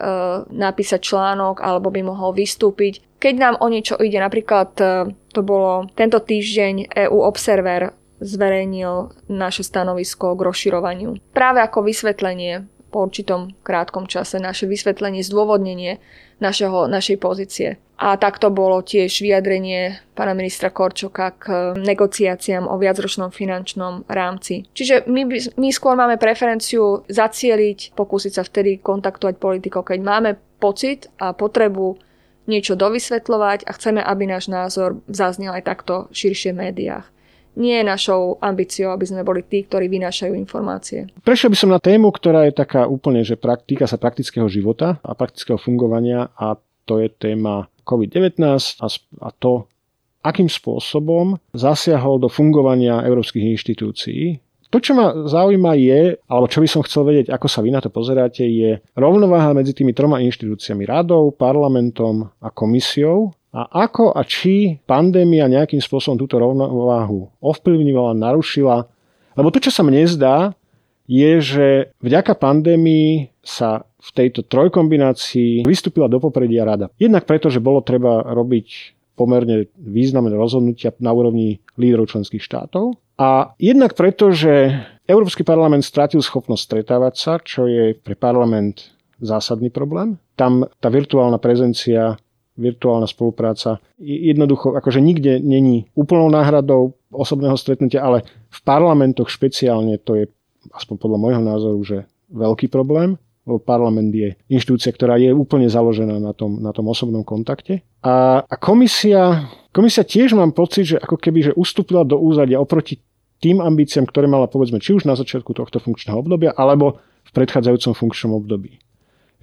napísať článok alebo by mohol vystúpiť. Keď nám o niečo ide, napríklad e, to bolo tento týždeň EU Observer zverejnil naše stanovisko k rozširovaniu. Práve ako vysvetlenie po určitom krátkom čase, naše vysvetlenie, zdôvodnenie našeho, našej pozície. A takto bolo tiež vyjadrenie pána ministra Korčoka k negociáciám o viacročnom finančnom rámci. Čiže my, my skôr máme preferenciu zacieliť, pokúsiť sa vtedy kontaktovať politikov, keď máme pocit a potrebu niečo dovysvetľovať a chceme, aby náš názor zaznel aj takto širšie v médiách nie je našou ambíciou, aby sme boli tí, ktorí vynášajú informácie. Prešiel by som na tému, ktorá je taká úplne, že týka sa praktického života a praktického fungovania a to je téma COVID-19 a, a to, akým spôsobom zasiahol do fungovania európskych inštitúcií. To, čo ma zaujíma je, alebo čo by som chcel vedieť, ako sa vy na to pozeráte, je rovnováha medzi tými troma inštitúciami, radou, parlamentom a komisiou a ako a či pandémia nejakým spôsobom túto rovnováhu ovplyvňovala, narušila. Lebo to, čo sa mne zdá, je, že vďaka pandémii sa v tejto trojkombinácii vystúpila do popredia rada. Jednak preto, že bolo treba robiť pomerne významné rozhodnutia na úrovni lídrov členských štátov. A jednak preto, že Európsky parlament strátil schopnosť stretávať sa, čo je pre parlament zásadný problém. Tam tá virtuálna prezencia virtuálna spolupráca jednoducho akože nikde není úplnou náhradou osobného stretnutia, ale v parlamentoch špeciálne to je, aspoň podľa môjho názoru, že veľký problém, lebo parlament je inštitúcia, ktorá je úplne založená na tom, na tom osobnom kontakte. A, a komisia, komisia tiež mám pocit, že ako keby že ustúpila do úzadia oproti tým ambíciám, ktoré mala povedzme či už na začiatku tohto funkčného obdobia, alebo v predchádzajúcom funkčnom období.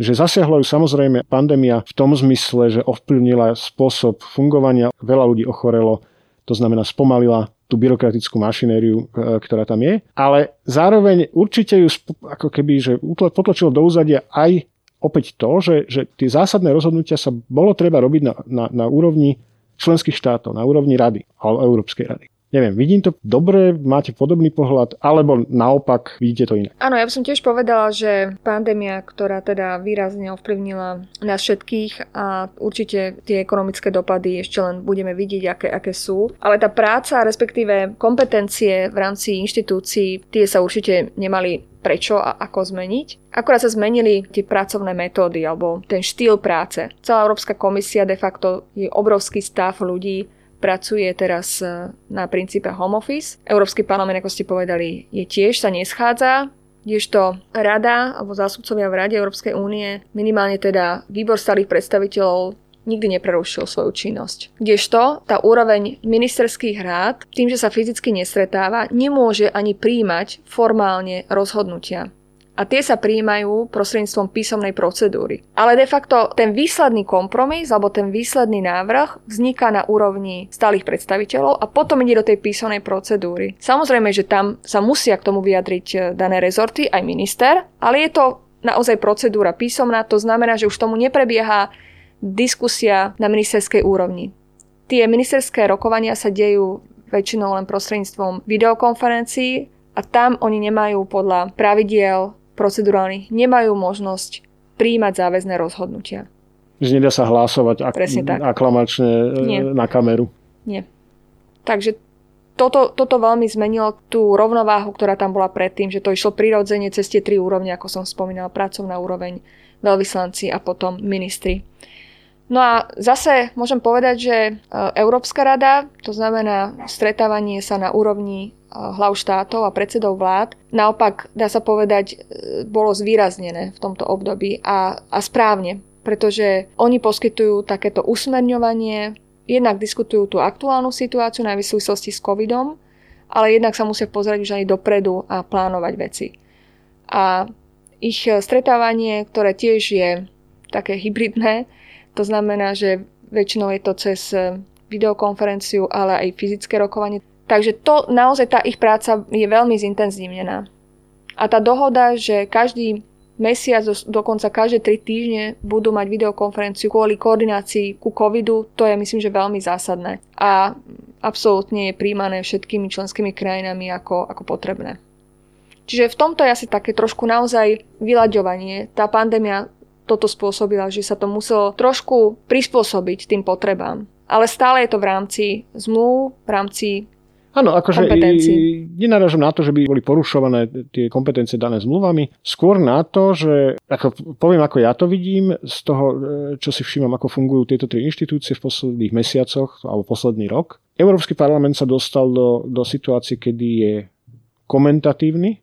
Že zasiahla ju samozrejme pandémia v tom zmysle, že ovplyvnila spôsob fungovania, veľa ľudí ochorelo, to znamená spomalila tú byrokratickú mašinériu, e, ktorá tam je, ale zároveň určite ju ako keby, že potlačilo do úzadia aj opäť to, že, že tie zásadné rozhodnutia sa bolo treba robiť na, na, na úrovni členských štátov, na úrovni rady, alebo Európskej rady. Neviem, vidím to dobre, máte podobný pohľad, alebo naopak vidíte to inak? Áno, ja by som tiež povedala, že pandémia, ktorá teda výrazne ovplyvnila nás všetkých a určite tie ekonomické dopady ešte len budeme vidieť, aké, aké sú. Ale tá práca, respektíve kompetencie v rámci inštitúcií, tie sa určite nemali prečo a ako zmeniť. Akorát sa zmenili tie pracovné metódy alebo ten štýl práce. Celá Európska komisia de facto je obrovský stav ľudí, pracuje teraz e, na princípe home office. Európsky parlament, ako ste povedali, je tiež sa neschádza, kdežto rada alebo zástupcovia v Rade Európskej únie, minimálne teda výbor starých predstaviteľov nikdy neprerušil svoju činnosť. Kdežto tá úroveň ministerských rád, tým, že sa fyzicky nestretáva, nemôže ani príjmať formálne rozhodnutia a tie sa príjmajú prostredníctvom písomnej procedúry. Ale de facto ten výsledný kompromis alebo ten výsledný návrh vzniká na úrovni stálych predstaviteľov a potom ide do tej písomnej procedúry. Samozrejme, že tam sa musia k tomu vyjadriť e, dané rezorty, aj minister, ale je to naozaj procedúra písomná, to znamená, že už tomu neprebieha diskusia na ministerskej úrovni. Tie ministerské rokovania sa dejú väčšinou len prostredníctvom videokonferencií a tam oni nemajú podľa pravidiel procedurálnych nemajú možnosť príjmať záväzné rozhodnutia. Že nedá sa hlasovať ak- aklamačne e, Nie. na kameru. Nie. Takže toto, toto veľmi zmenilo tú rovnováhu, ktorá tam bola predtým, že to išlo prirodzene cez tie tri úrovne, ako som spomínala, pracovná úroveň, veľvyslanci a potom ministri. No a zase môžem povedať, že e, Európska rada, to znamená stretávanie sa na úrovni hlav štátov a predsedov vlád, naopak, dá sa povedať, e, bolo zvýraznené v tomto období a, a správne, pretože oni poskytujú takéto usmerňovanie, jednak diskutujú tú aktuálnu situáciu na súvislosti s covidom, ale jednak sa musia pozrieť už aj dopredu a plánovať veci. A ich stretávanie, ktoré tiež je také hybridné, to znamená, že väčšinou je to cez videokonferenciu, ale aj fyzické rokovanie, Takže to naozaj tá ich práca je veľmi zintenzívnená. A tá dohoda, že každý mesiac, dokonca každé tri týždne budú mať videokonferenciu kvôli koordinácii ku covidu, to je myslím, že veľmi zásadné. A absolútne je príjmané všetkými členskými krajinami ako, ako potrebné. Čiže v tomto je asi také trošku naozaj vyľaďovanie. Tá pandémia toto spôsobila, že sa to muselo trošku prispôsobiť tým potrebám. Ale stále je to v rámci zmluv, v rámci Áno, akože nenarážam na to, že by boli porušované tie kompetencie dané zmluvami. Skôr na to, že ako poviem, ako ja to vidím, z toho, e, čo si všímam, ako fungujú tieto tri inštitúcie v posledných mesiacoch alebo posledný rok. Európsky parlament sa dostal do, do situácie, kedy je komentatívny.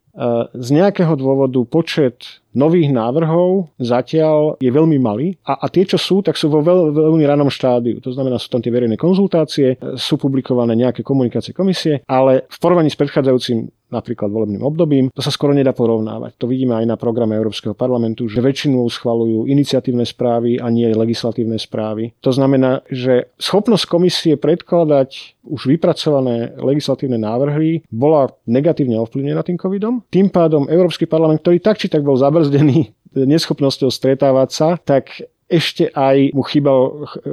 Z nejakého dôvodu počet nových návrhov zatiaľ je veľmi malý a, a tie, čo sú, tak sú vo veľ, veľmi ranom štádiu. To znamená, sú tam tie verejné konzultácie, sú publikované nejaké komunikácie komisie, ale v porovnaní s predchádzajúcim napríklad volebným obdobím. To sa skoro nedá porovnávať. To vidíme aj na programe Európskeho parlamentu, že väčšinu schvalujú iniciatívne správy a nie legislatívne správy. To znamená, že schopnosť komisie predkladať už vypracované legislatívne návrhy bola negatívne ovplyvnená tým covidom. Tým pádom Európsky parlament, ktorý tak či tak bol zabrzdený neschopnosťou stretávať sa, tak ešte aj mu chýbal, e,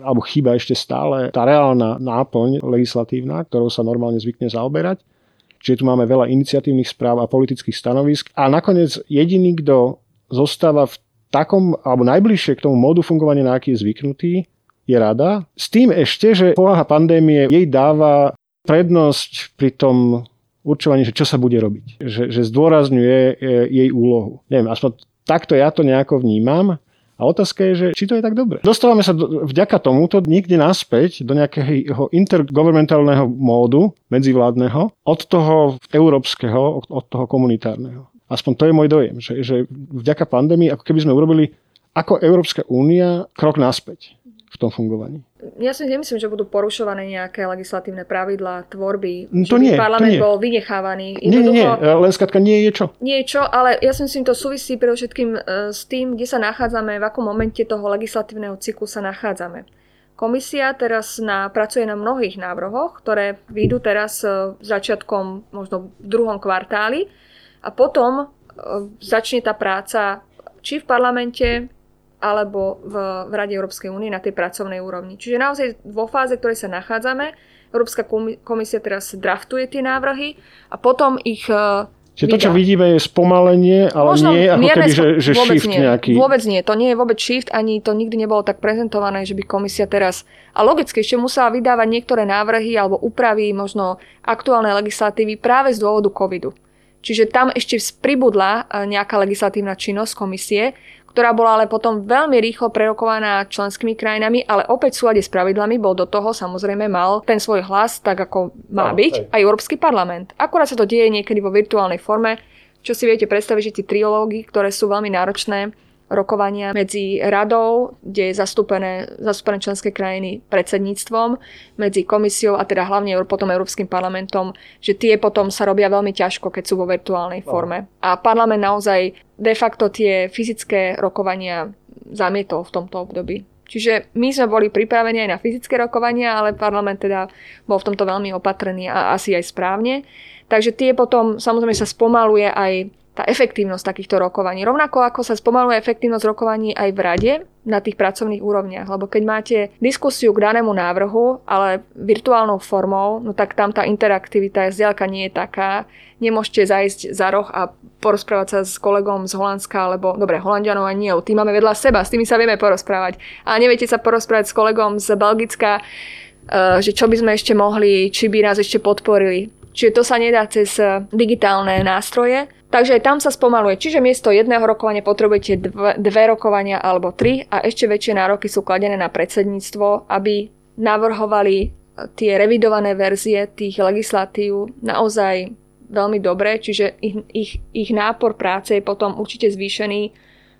alebo chýba ešte stále tá reálna náplň legislatívna, ktorou sa normálne zvykne zaoberať. Čiže tu máme veľa iniciatívnych správ a politických stanovisk. A nakoniec jediný, kto zostáva v takom, alebo najbližšie k tomu módu fungovania, na aký je zvyknutý, je rada. S tým ešte, že povaha pandémie jej dáva prednosť pri tom určovaní, že čo sa bude robiť. Že, že zdôrazňuje e, jej úlohu. Neviem, aspoň takto ja to nejako vnímam. A otázka je, že či to je tak dobre. Dostávame sa do, vďaka tomuto niekde naspäť do nejakého intergovernmentálneho módu medzivládneho od toho európskeho, od toho komunitárneho. Aspoň to je môj dojem, že, že vďaka pandémii, ako keby sme urobili ako Európska únia krok naspäť v tom fungovaní. Ja si nemyslím, že budú porušované nejaké legislatívne pravidlá tvorby, no to nie, parlament to nie. bol vynechávaný. Nie, nie, nie, len skladka nie je čo. Nie je čo, ale ja si myslím, to súvisí predovšetkým e, s tým, kde sa nachádzame, v akom momente toho legislatívneho cyklu sa nachádzame. Komisia teraz na, pracuje na mnohých návrhoch, ktoré vyjdú teraz e, začiatkom možno v druhom kvartáli a potom e, začne tá práca či v parlamente, alebo v, v Rade Európskej únie na tej pracovnej úrovni. Čiže naozaj vo fáze, ktorej sa nachádzame, Európska komisia teraz draftuje tie návrhy a potom ich e, Čiže to, čo vidíme, je spomalenie, ale Možno nie ako keby, že, že shift nie. nejaký. Vôbec nie. To nie je vôbec shift, ani to nikdy nebolo tak prezentované, že by komisia teraz... A logicky ešte musela vydávať niektoré návrhy alebo úpravy možno aktuálnej legislatívy práve z dôvodu covidu. Čiže tam ešte pribudla e, nejaká legislatívna činnosť komisie, ktorá bola ale potom veľmi rýchlo prerokovaná členskými krajinami, ale opäť v súlade s pravidlami bol do toho samozrejme mal ten svoj hlas, tak ako má byť, aj Európsky parlament. Akurát sa to deje niekedy vo virtuálnej forme, čo si viete predstaviť, že tie trilógy, ktoré sú veľmi náročné, rokovania medzi radou, kde je zastúpené, zastúpené členské krajiny predsedníctvom, medzi komisiou a teda hlavne potom Európskym parlamentom, že tie potom sa robia veľmi ťažko, keď sú vo virtuálnej forme. A parlament naozaj de facto tie fyzické rokovania zamietol v tomto období. Čiže my sme boli pripravení aj na fyzické rokovania, ale parlament teda bol v tomto veľmi opatrný a asi aj správne. Takže tie potom samozrejme sa spomaluje aj tá efektívnosť takýchto rokovaní. Rovnako ako sa spomaluje efektívnosť rokovaní aj v rade na tých pracovných úrovniach. Lebo keď máte diskusiu k danému návrhu, ale virtuálnou formou, no tak tam tá interaktivita zdialka nie je taká. Nemôžete zajsť za roh a porozprávať sa s kolegom z Holandska, alebo dobre, Holandianov ani nie, tým máme vedľa seba, s tými sa vieme porozprávať. A neviete sa porozprávať s kolegom z Belgicka, eh, že čo by sme ešte mohli, či by nás ešte podporili. Čiže to sa nedá cez digitálne nástroje, Takže aj tam sa spomaluje. Čiže miesto jedného rokovania potrebujete dve, dve rokovania alebo tri a ešte väčšie nároky sú kladené na predsedníctvo, aby navrhovali e, tie revidované verzie tých legislatív naozaj veľmi dobre, čiže ich, ich, ich nápor práce je potom určite zvýšený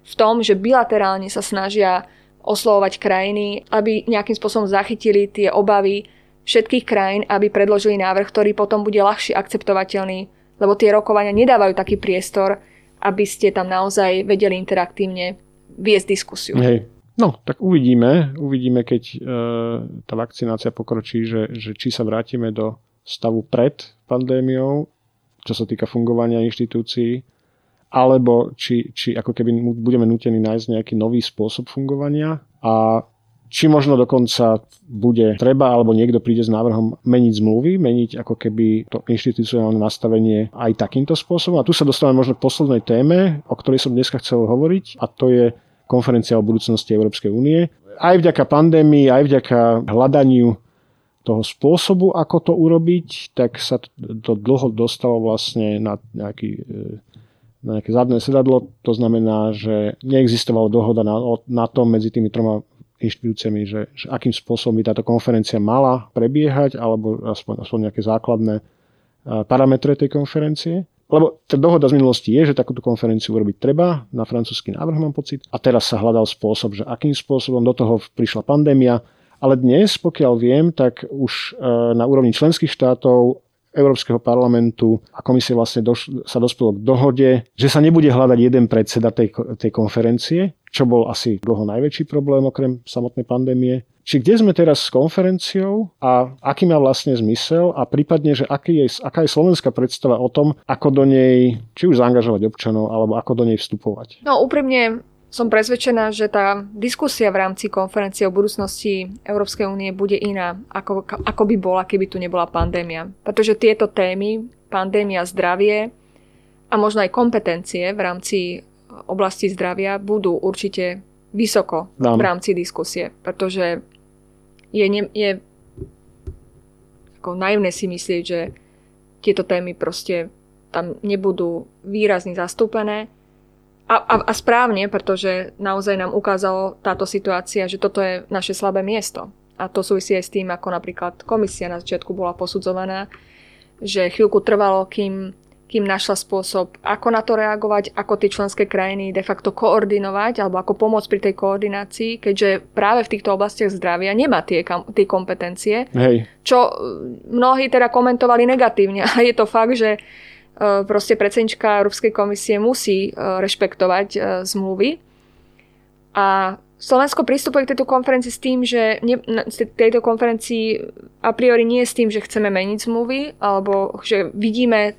v tom, že bilaterálne sa snažia oslovovať krajiny, aby nejakým spôsobom zachytili tie obavy všetkých krajín, aby predložili návrh, ktorý potom bude ľahšie akceptovateľný lebo tie rokovania nedávajú taký priestor, aby ste tam naozaj vedeli interaktívne viesť diskusiu. Hej. No, tak uvidíme, uvidíme, keď e, tá vakcinácia pokročí, že, že či sa vrátime do stavu pred pandémiou, čo sa týka fungovania inštitúcií, alebo či, či ako keby budeme nutení nájsť nejaký nový spôsob fungovania a či možno dokonca bude treba, alebo niekto príde s návrhom meniť zmluvy, meniť ako keby to inštitucionálne nastavenie aj takýmto spôsobom. A tu sa dostávame možno k poslednej téme, o ktorej som dneska chcel hovoriť, a to je konferencia o budúcnosti Európskej únie. Aj vďaka pandémii, aj vďaka hľadaniu toho spôsobu, ako to urobiť, tak sa to dlho dostalo vlastne na nejaký na nejaké zadné sedadlo. To znamená, že neexistovala dohoda na, na tom medzi tými troma inštitúciami, že, že akým spôsobom by táto konferencia mala prebiehať, alebo aspoň, aspoň nejaké základné parametre tej konferencie. Lebo tá dohoda z minulosti je, že takúto konferenciu urobiť treba, na francúzsky návrh mám pocit. A teraz sa hľadal spôsob, že akým spôsobom do toho prišla pandémia. Ale dnes, pokiaľ viem, tak už e, na úrovni členských štátov Európskeho parlamentu a komisie vlastne doš- sa dospelo k dohode, že sa nebude hľadať jeden predseda tej, tej konferencie, čo bol asi dlho najväčší problém okrem samotnej pandémie. Či kde sme teraz s konferenciou a aký má vlastne zmysel a prípadne, že aký je, aká je slovenská predstava o tom, ako do nej či už zaangažovať občanov alebo ako do nej vstupovať. No úprimne som presvedčená, že tá diskusia v rámci konferencie o budúcnosti Európskej únie bude iná, ako, ako by bola, keby tu nebola pandémia. Pretože tieto témy, pandémia, zdravie a možno aj kompetencie v rámci oblasti zdravia budú určite vysoko Dám. v rámci diskusie, pretože je, ne, je ako naivné si myslieť, že tieto témy proste tam nebudú výrazne zastúpené. A, a, a správne, pretože naozaj nám ukázalo táto situácia, že toto je naše slabé miesto. A to súvisí aj s tým, ako napríklad komisia na začiatku bola posudzovaná, že chvíľku trvalo, kým kým našla spôsob, ako na to reagovať, ako tie členské krajiny de facto koordinovať alebo ako pomôcť pri tej koordinácii, keďže práve v týchto oblastiach zdravia nemá tie, tie kompetencie, Hej. čo e, mnohí teda komentovali negatívne. A je to fakt, že proste predsednička Európskej komisie musí e, rešpektovať zmluvy. A Slovensko pristupuje k tejto konferencii s tým, že ne, tejto konferencii a priori nie s tým, že chceme meniť zmluvy, alebo že vidíme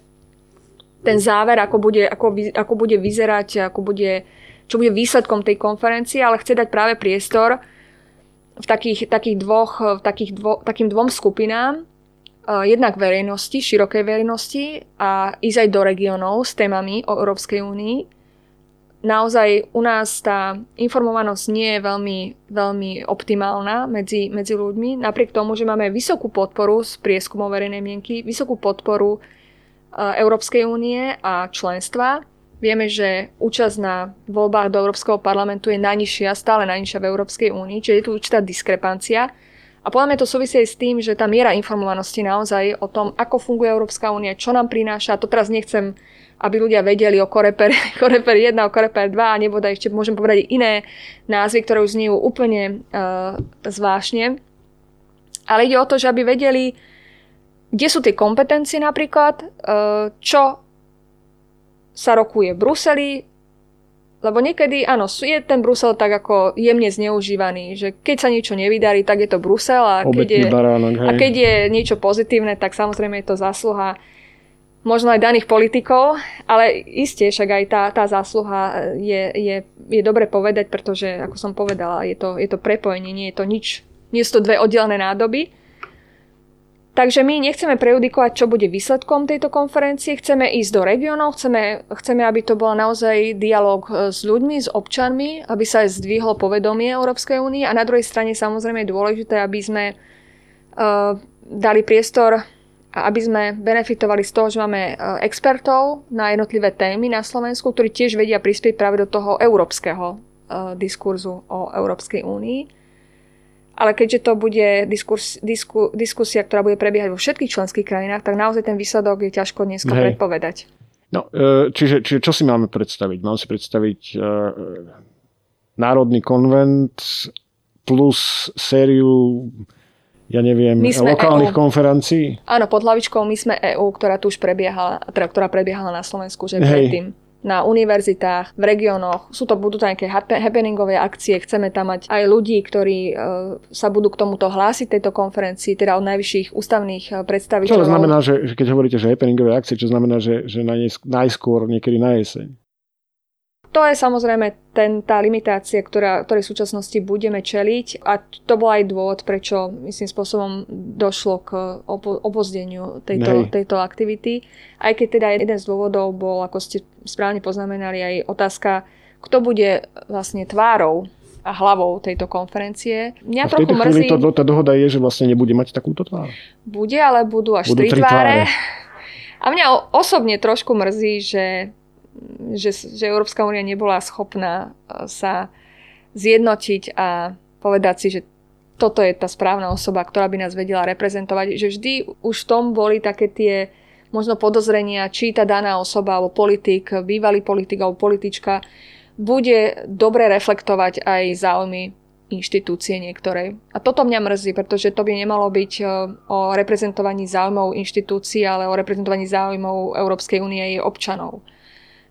ten záver, ako bude, ako, ako bude vyzerať, ako bude, čo bude výsledkom tej konferencie, ale chce dať práve priestor v takých, takých dvoch, v takých dvo, takým dvom skupinám. Jednak verejnosti, širokej verejnosti a ísť aj do regiónov s témami o Európskej únii. Naozaj u nás tá informovanosť nie je veľmi, veľmi optimálna medzi, medzi ľuďmi, napriek tomu, že máme vysokú podporu z prieskumov verejnej mienky, vysokú podporu Európskej únie a členstva, Vieme, že účasť na voľbách do Európskeho parlamentu je najnižšia, stále najnižšia v Európskej únii, čiže je tu určitá diskrepancia. A podľa mňa to súvisí aj s tým, že tá miera informovanosti naozaj o tom, ako funguje Európska únia, čo nám prináša. To teraz nechcem, aby ľudia vedeli o Koreper, Koreper 1, o Koreper 2 a nebodaj ešte môžem povedať iné názvy, ktoré už zniejú úplne uh, zvláštne. Ale ide o to, že aby vedeli, kde sú tie kompetencie napríklad, uh, čo sa rokuje v Bruseli, lebo niekedy, áno, je ten Brusel tak ako jemne zneužívaný, že keď sa niečo nevydarí, tak je to Brusel a keď je, baránok, a keď je niečo pozitívne, tak samozrejme je to zásluha možno aj daných politikov, ale isté, však aj tá, tá zásluha je, je, je dobre povedať, pretože, ako som povedala, je to, je to prepojenie, nie je to nič, nie sú to dve oddelené nádoby, Takže my nechceme prejudikovať, čo bude výsledkom tejto konferencie, chceme ísť do regiónov, chceme, chceme, aby to bol naozaj dialog e, s ľuďmi, s občanmi, aby sa aj zdvihlo povedomie Európskej únie. A na druhej strane samozrejme je dôležité, aby sme uh, dali priestor a aby sme benefitovali z toho, že máme uh, expertov na jednotlivé témy na Slovensku, ktorí tiež vedia prispieť práve do toho európskeho uh, diskurzu o Európskej únii ale keďže to bude diskurs, disku, diskusia, ktorá bude prebiehať vo všetkých členských krajinách, tak naozaj ten výsledok je ťažko dnes predpovedať. No, e, čiže, čiže čo si máme predstaviť? Mám si predstaviť uh, Národný konvent plus sériu ja neviem, lokálnych EU. konferencií? Áno, pod hlavičkou My sme EU, ktorá tu už prebiehala, teda, ktorá prebiehala na Slovensku, že Hej. predtým na univerzitách, v regiónoch. Sú to budú tam nejaké happeningové akcie, chceme tam mať aj ľudí, ktorí uh, sa budú k tomuto hlásiť tejto konferencii, teda od najvyšších ústavných e, predstaviteľov. Čo to znamená, že keď hovoríte, že happeningové akcie, čo znamená, že, že najskôr niekedy na jeseň? To je samozrejme ten, tá limitácia, ktorá, ktorej v súčasnosti budeme čeliť a to bol aj dôvod, prečo myslím spôsobom došlo k opo- opozdeniu tejto, tejto aktivity. Aj keď teda jeden z dôvodov bol, ako ste správne poznamenali, aj otázka, kto bude vlastne tvárou a hlavou tejto konferencie. Mňa a v trochu mrzí... To, tá dohoda je, že vlastne nebude mať takúto tvár. Bude, ale budú až budú tri, tri tváre. tváre. A mňa osobne trošku mrzí, že že, že Európska únia nebola schopná e, sa zjednotiť a povedať si, že toto je tá správna osoba, ktorá by nás vedela reprezentovať. Že vždy už v tom boli také tie možno podozrenia, či tá daná osoba alebo politik, bývalý politik alebo politička bude dobre reflektovať aj záujmy inštitúcie niektorej. A toto mňa mrzí, pretože to by nemalo byť e, o reprezentovaní záujmov inštitúcií, ale o reprezentovaní záujmov Európskej únie a jej občanov.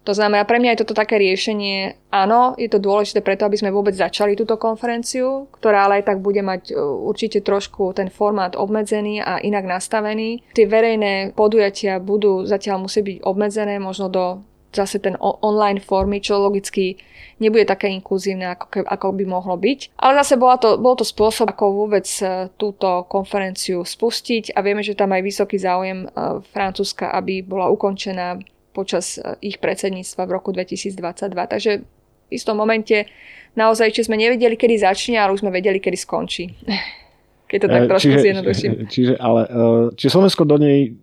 To znamená, pre mňa je toto také riešenie, áno, je to dôležité preto, aby sme vôbec začali túto konferenciu, ktorá ale aj tak bude mať e, určite trošku ten formát obmedzený a inak nastavený. Tie verejné podujatia budú zatiaľ musieť byť obmedzené možno do zase ten online formy, čo logicky nebude také inkluzívne, ako, ako by mohlo byť. Ale zase bola to, bol to spôsob, ako vôbec e, túto konferenciu spustiť a vieme, že tam aj vysoký záujem e, Francúzska, aby bola ukončená počas e, ich predsedníctva v roku 2022. Takže v istom momente naozaj, či sme nevedeli, kedy začne, ale už sme vedeli, kedy skončí. Keď to tak e, trošku čiže, zjednoduším. Čiže, ale, e, čiže Slovensko do nej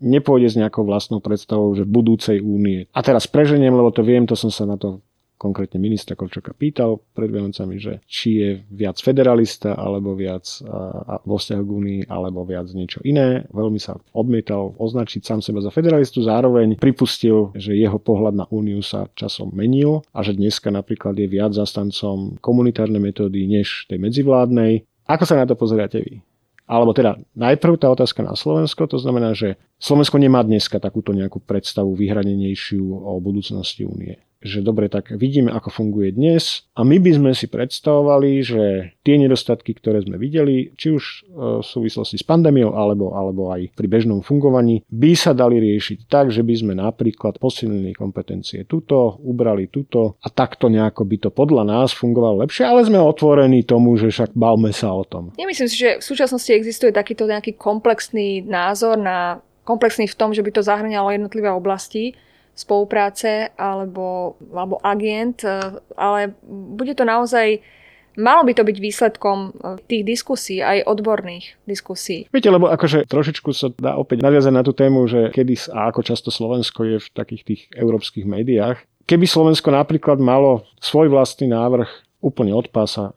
nepôjde s nejakou vlastnou predstavou, že budúcej únie. A teraz preženiem, lebo to viem, to som sa na to konkrétne ministra Korčoka pýtal pred Vianocami, že či je viac federalista, alebo viac a, vo vzťahu k Únii, alebo viac niečo iné. Veľmi sa odmietal označiť sám seba za federalistu, zároveň pripustil, že jeho pohľad na Úniu sa časom menil a že dneska napríklad je viac zastancom komunitárnej metódy než tej medzivládnej. Ako sa na to pozeráte vy? Alebo teda najprv tá otázka na Slovensko, to znamená, že Slovensko nemá dneska takúto nejakú predstavu vyhranenejšiu o budúcnosti únie že dobre, tak vidíme, ako funguje dnes a my by sme si predstavovali, že tie nedostatky, ktoré sme videli, či už e, v súvislosti s pandémiou alebo, alebo aj pri bežnom fungovaní, by sa dali riešiť tak, že by sme napríklad posilnili kompetencie tuto, ubrali tuto a takto nejako by to podľa nás fungovalo lepšie, ale sme otvorení tomu, že však bavme sa o tom. Nemyslím si, že v súčasnosti existuje takýto nejaký komplexný názor na komplexný v tom, že by to zahrňalo jednotlivé oblasti spolupráce alebo, alebo agent, e, ale bude to naozaj Malo by to byť výsledkom e, tých diskusí, aj odborných diskusí. Viete, lebo akože trošičku sa dá opäť nadviazať na tú tému, že kedy a ako často Slovensko je v takých tých európskych médiách. keby Slovensko napríklad malo svoj vlastný návrh úplne od pása,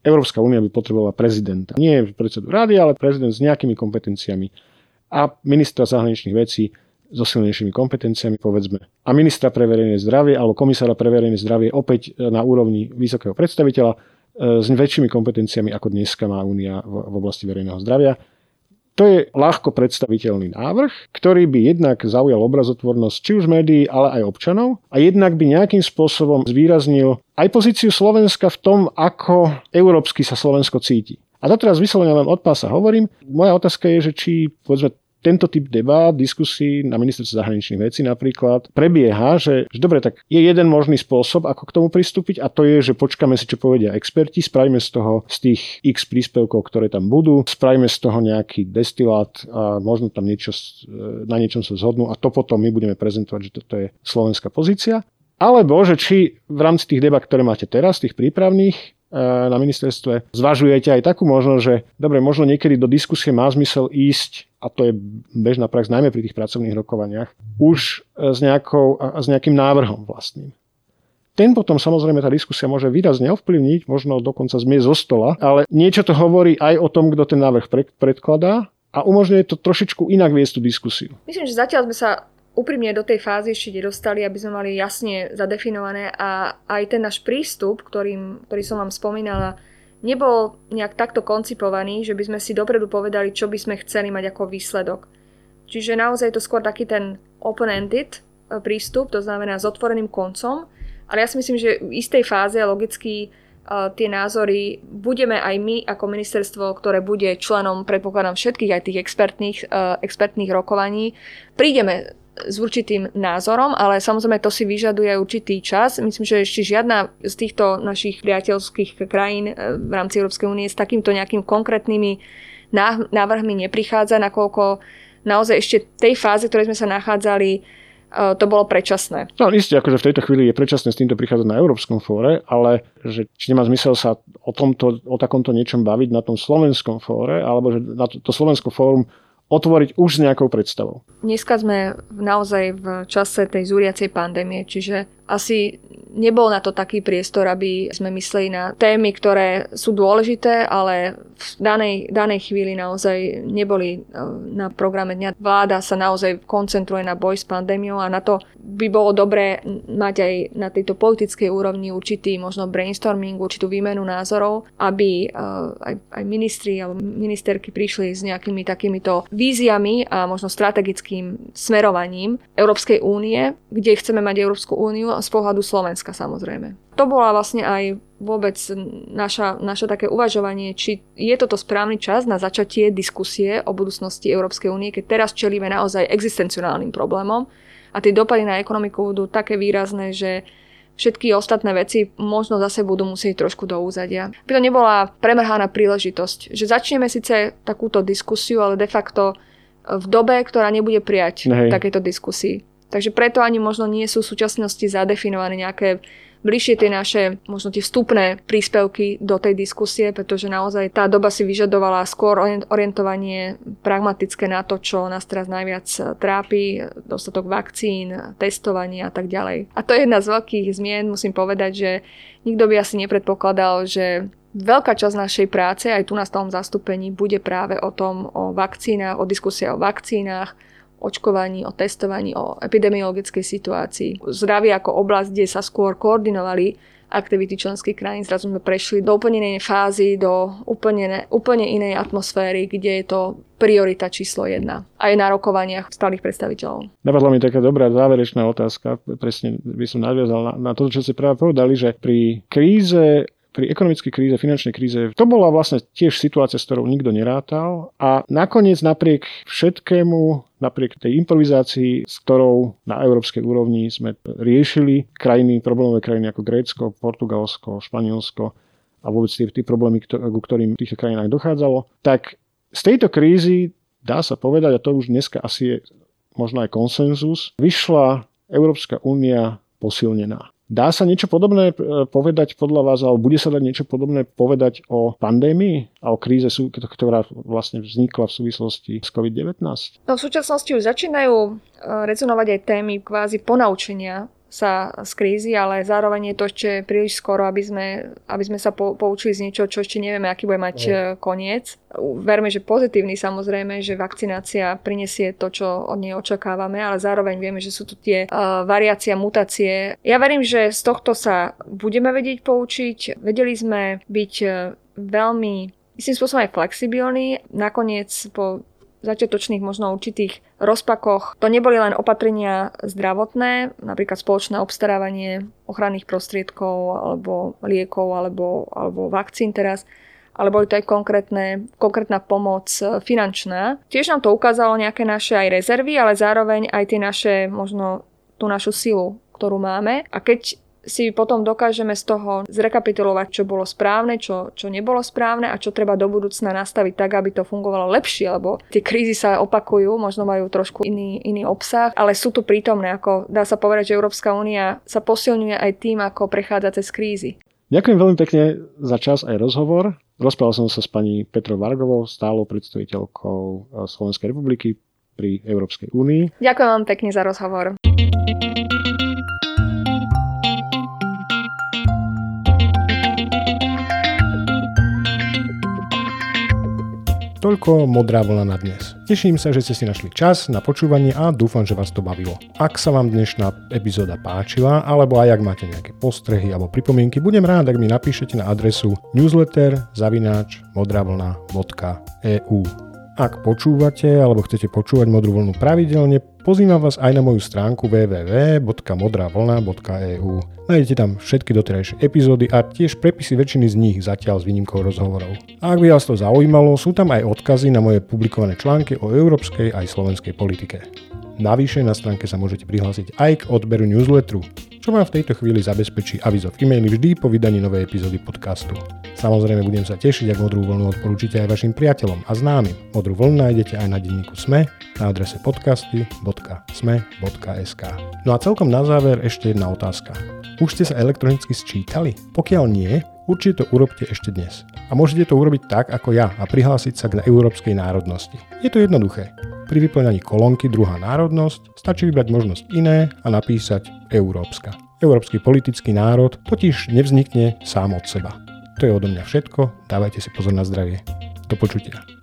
Európska únia by potrebovala prezidenta. Nie predsedu rady, ale prezident s nejakými kompetenciami. A ministra zahraničných vecí so silnejšími kompetenciami, povedzme. A ministra pre verejné zdravie alebo komisára pre verejné zdravie opäť na úrovni vysokého predstaviteľa e, s väčšími kompetenciami, ako dneska má Únia v oblasti verejného zdravia. To je ľahko predstaviteľný návrh, ktorý by jednak zaujal obrazotvornosť či už médií, ale aj občanov a jednak by nejakým spôsobom zvýraznil aj pozíciu Slovenska v tom, ako európsky sa Slovensko cíti. A to teraz vyslovene len od pása hovorím. Moja otázka je, že či povedzme, tento typ debát, diskusí na ministerstve zahraničných vecí napríklad prebieha, že, že dobre, tak je jeden možný spôsob, ako k tomu pristúpiť a to je, že počkáme si, čo povedia experti, spravíme z toho, z tých x príspevkov, ktoré tam budú, spravíme z toho nejaký destilát a možno tam niečo, na niečom sa zhodnú a to potom my budeme prezentovať, že toto je slovenská pozícia. Alebo, že či v rámci tých debat, ktoré máte teraz, tých prípravných, na ministerstve zvažujete aj takú možnosť, že dobre, možno niekedy do diskusie má zmysel ísť, a to je bežná prax najmä pri tých pracovných rokovaniach, už s, nejakou, s nejakým návrhom vlastným. Ten potom samozrejme tá diskusia môže výrazne ovplyvniť, možno dokonca zmiesť zo stola, ale niečo to hovorí aj o tom, kto ten návrh predkladá a umožňuje to trošičku inak viesť tú diskusiu. Myslím, že zatiaľ sme sa úprimne do tej fázy ešte nedostali, aby sme mali jasne zadefinované a aj ten náš prístup, ktorým, ktorý som vám spomínala, nebol nejak takto koncipovaný, že by sme si dopredu povedali, čo by sme chceli mať ako výsledok. Čiže naozaj je to skôr taký ten open-ended e, prístup, to znamená s otvoreným koncom, ale ja si myslím, že v istej fáze logicky tie názory budeme aj my ako ministerstvo, ktoré bude členom, predpokladám, všetkých aj tých expertných, uh, expertných rokovaní, prídeme s určitým názorom, ale samozrejme to si vyžaduje určitý čas. Myslím, že ešte žiadna z týchto našich priateľských krajín eh, v rámci Európskej únie s takýmto nejakým konkrétnymi návrhmi neprichádza, nakoľko naozaj ešte v tej fáze, ktorej sme sa nachádzali, to bolo predčasné. No isté, akože v tejto chvíli je predčasné s týmto prichádzať na Európskom fóre, ale že či nemá zmysel sa o, tomto, o takomto niečom baviť na tom slovenskom fóre, alebo že na to, to Slovensko fórum otvoriť už s nejakou predstavou. Dneska sme naozaj v čase tej zúriacej pandémie, čiže asi nebol na to taký priestor, aby sme mysleli na témy, ktoré sú dôležité, ale v danej, danej chvíli naozaj neboli e, na programe dňa. Vláda sa naozaj koncentruje na boj s pandémiou a na to by bolo dobré mať aj na tejto politickej úrovni určitý možno brainstorming, určitú výmenu názorov, aby e, aj, aj ministri alebo ministerky prišli s nejakými takýmito víziami a možno strategickým smerovaním Európskej únie, kde chceme mať Európsku úniu z pohľadu Slovenska samozrejme. To bola vlastne aj vôbec naša, naša také uvažovanie, či je toto správny čas na začatie diskusie o budúcnosti Európskej únie, keď teraz čelíme naozaj existencionálnym problémom a tie dopady na ekonomiku budú také výrazné, že všetky ostatné veci možno zase budú musieť trošku do úzadia. By to nebola premrhaná príležitosť, že začneme síce takúto diskusiu, ale de facto v dobe, ktorá nebude prijať Hej. takéto diskusii. Takže preto ani možno nie sú v súčasnosti zadefinované nejaké bližšie tie naše, možno tie vstupné príspevky do tej diskusie, pretože naozaj tá doba si vyžadovala skôr orientovanie pragmatické na to, čo nás teraz najviac trápi, dostatok vakcín, testovanie a tak ďalej. A to je jedna z veľkých zmien, musím povedať, že nikto by asi nepredpokladal, že Veľká časť našej práce aj tu na stálom zastúpení bude práve o tom, o vakcínach, o diskusie o vakcínach, očkovaní, o testovaní, o epidemiologickej situácii. Zdravie ako oblasť, kde sa skôr koordinovali aktivity členských krajín. Zrazu sme prešli do úplne inej fázy, do úplne, ne, úplne inej atmosféry, kde je to priorita číslo jedna. Aj na rokovaniach stálych predstaviteľov. Napadla mi taká dobrá záverečná otázka. Presne by som nadviazal na, na to, čo ste práve povedali, že pri kríze pri ekonomickej kríze, finančnej kríze, to bola vlastne tiež situácia, s ktorou nikto nerátal a nakoniec napriek všetkému, napriek tej improvizácii, s ktorou na európskej úrovni sme riešili krajiny, problémové krajiny ako Grécko, Portugalsko, Španielsko a vôbec tie, tie problémy, ku ktorým v týchto krajinách dochádzalo, tak z tejto krízy dá sa povedať, a to už dneska asi je možno aj konsenzus, vyšla Európska únia posilnená. Dá sa niečo podobné e, povedať podľa vás, alebo bude sa dať niečo podobné povedať o pandémii a o kríze, ktorá vlastne vznikla v súvislosti s COVID-19? No v súčasnosti už začínajú e, rezonovať aj témy kvázi ponaučenia sa z krízy, ale zároveň je to ešte príliš skoro, aby sme, aby sme sa po, poučili z niečo, čo ešte nevieme, aký bude mať no. koniec. Verme, že pozitívny samozrejme, že vakcinácia prinesie to, čo od nej očakávame, ale zároveň vieme, že sú tu tie uh, variácie, mutácie. Ja verím, že z tohto sa budeme vedieť poučiť. Vedeli sme byť uh, veľmi istým spôsobom aj flexibilní. Nakoniec po začiatočných možno určitých rozpakoch. To neboli len opatrenia zdravotné, napríklad spoločné obstarávanie ochranných prostriedkov alebo liekov alebo, alebo vakcín teraz, ale boli to aj konkrétne, konkrétna pomoc finančná. Tiež nám to ukázalo nejaké naše aj rezervy, ale zároveň aj tie naše, možno tú našu silu, ktorú máme. A keď si potom dokážeme z toho zrekapitulovať, čo bolo správne, čo, čo nebolo správne a čo treba do budúcna nastaviť tak, aby to fungovalo lepšie, lebo tie krízy sa opakujú, možno majú trošku iný, iný obsah, ale sú tu prítomné, ako dá sa povedať, že Európska únia sa posilňuje aj tým, ako prechádza cez krízy. Ďakujem veľmi pekne za čas aj rozhovor. Rozprával som sa s pani Petrou Vargovou, stálou predstaviteľkou Slovenskej republiky pri Európskej únii. Ďakujem vám pekne za rozhovor. Toľko modrá vlna na dnes. Teším sa, že ste si našli čas na počúvanie a dúfam, že vás to bavilo. Ak sa vám dnešná epizóda páčila, alebo aj ak máte nejaké postrehy alebo pripomienky, budem rád, ak mi napíšete na adresu newsletter zavináč modravlna.eu. Ak počúvate alebo chcete počúvať modrú vlnu pravidelne, Pozývam vás aj na moju stránku www.modravlna.eu. Nájdete tam všetky doterajšie epizódy a tiež prepisy väčšiny z nich zatiaľ s výnimkou rozhovorov. A ak by vás to zaujímalo, sú tam aj odkazy na moje publikované články o európskej aj slovenskej politike. Navyše na stránke sa môžete prihlásiť aj k odberu newsletteru, čo vám v tejto chvíli zabezpečí avizo v e-maili vždy po vydaní novej epizódy podcastu. Samozrejme budem sa tešiť, ak modrú vlnu odporúčite aj vašim priateľom a známym. Modrú vlnu nájdete aj na denníku SME na adrese podcasty.sme.sk. No a celkom na záver ešte jedna otázka. Už ste sa elektronicky sčítali? Pokiaľ nie, určite to urobte ešte dnes. A môžete to urobiť tak ako ja a prihlásiť sa k európskej národnosti. Je to jednoduché. Pri vyplňaní kolónky druhá národnosť stačí vybrať možnosť iné a napísať európska. Európsky politický národ totiž nevznikne sám od seba. To je odo mňa všetko, dávajte si pozor na zdravie. Do počutia.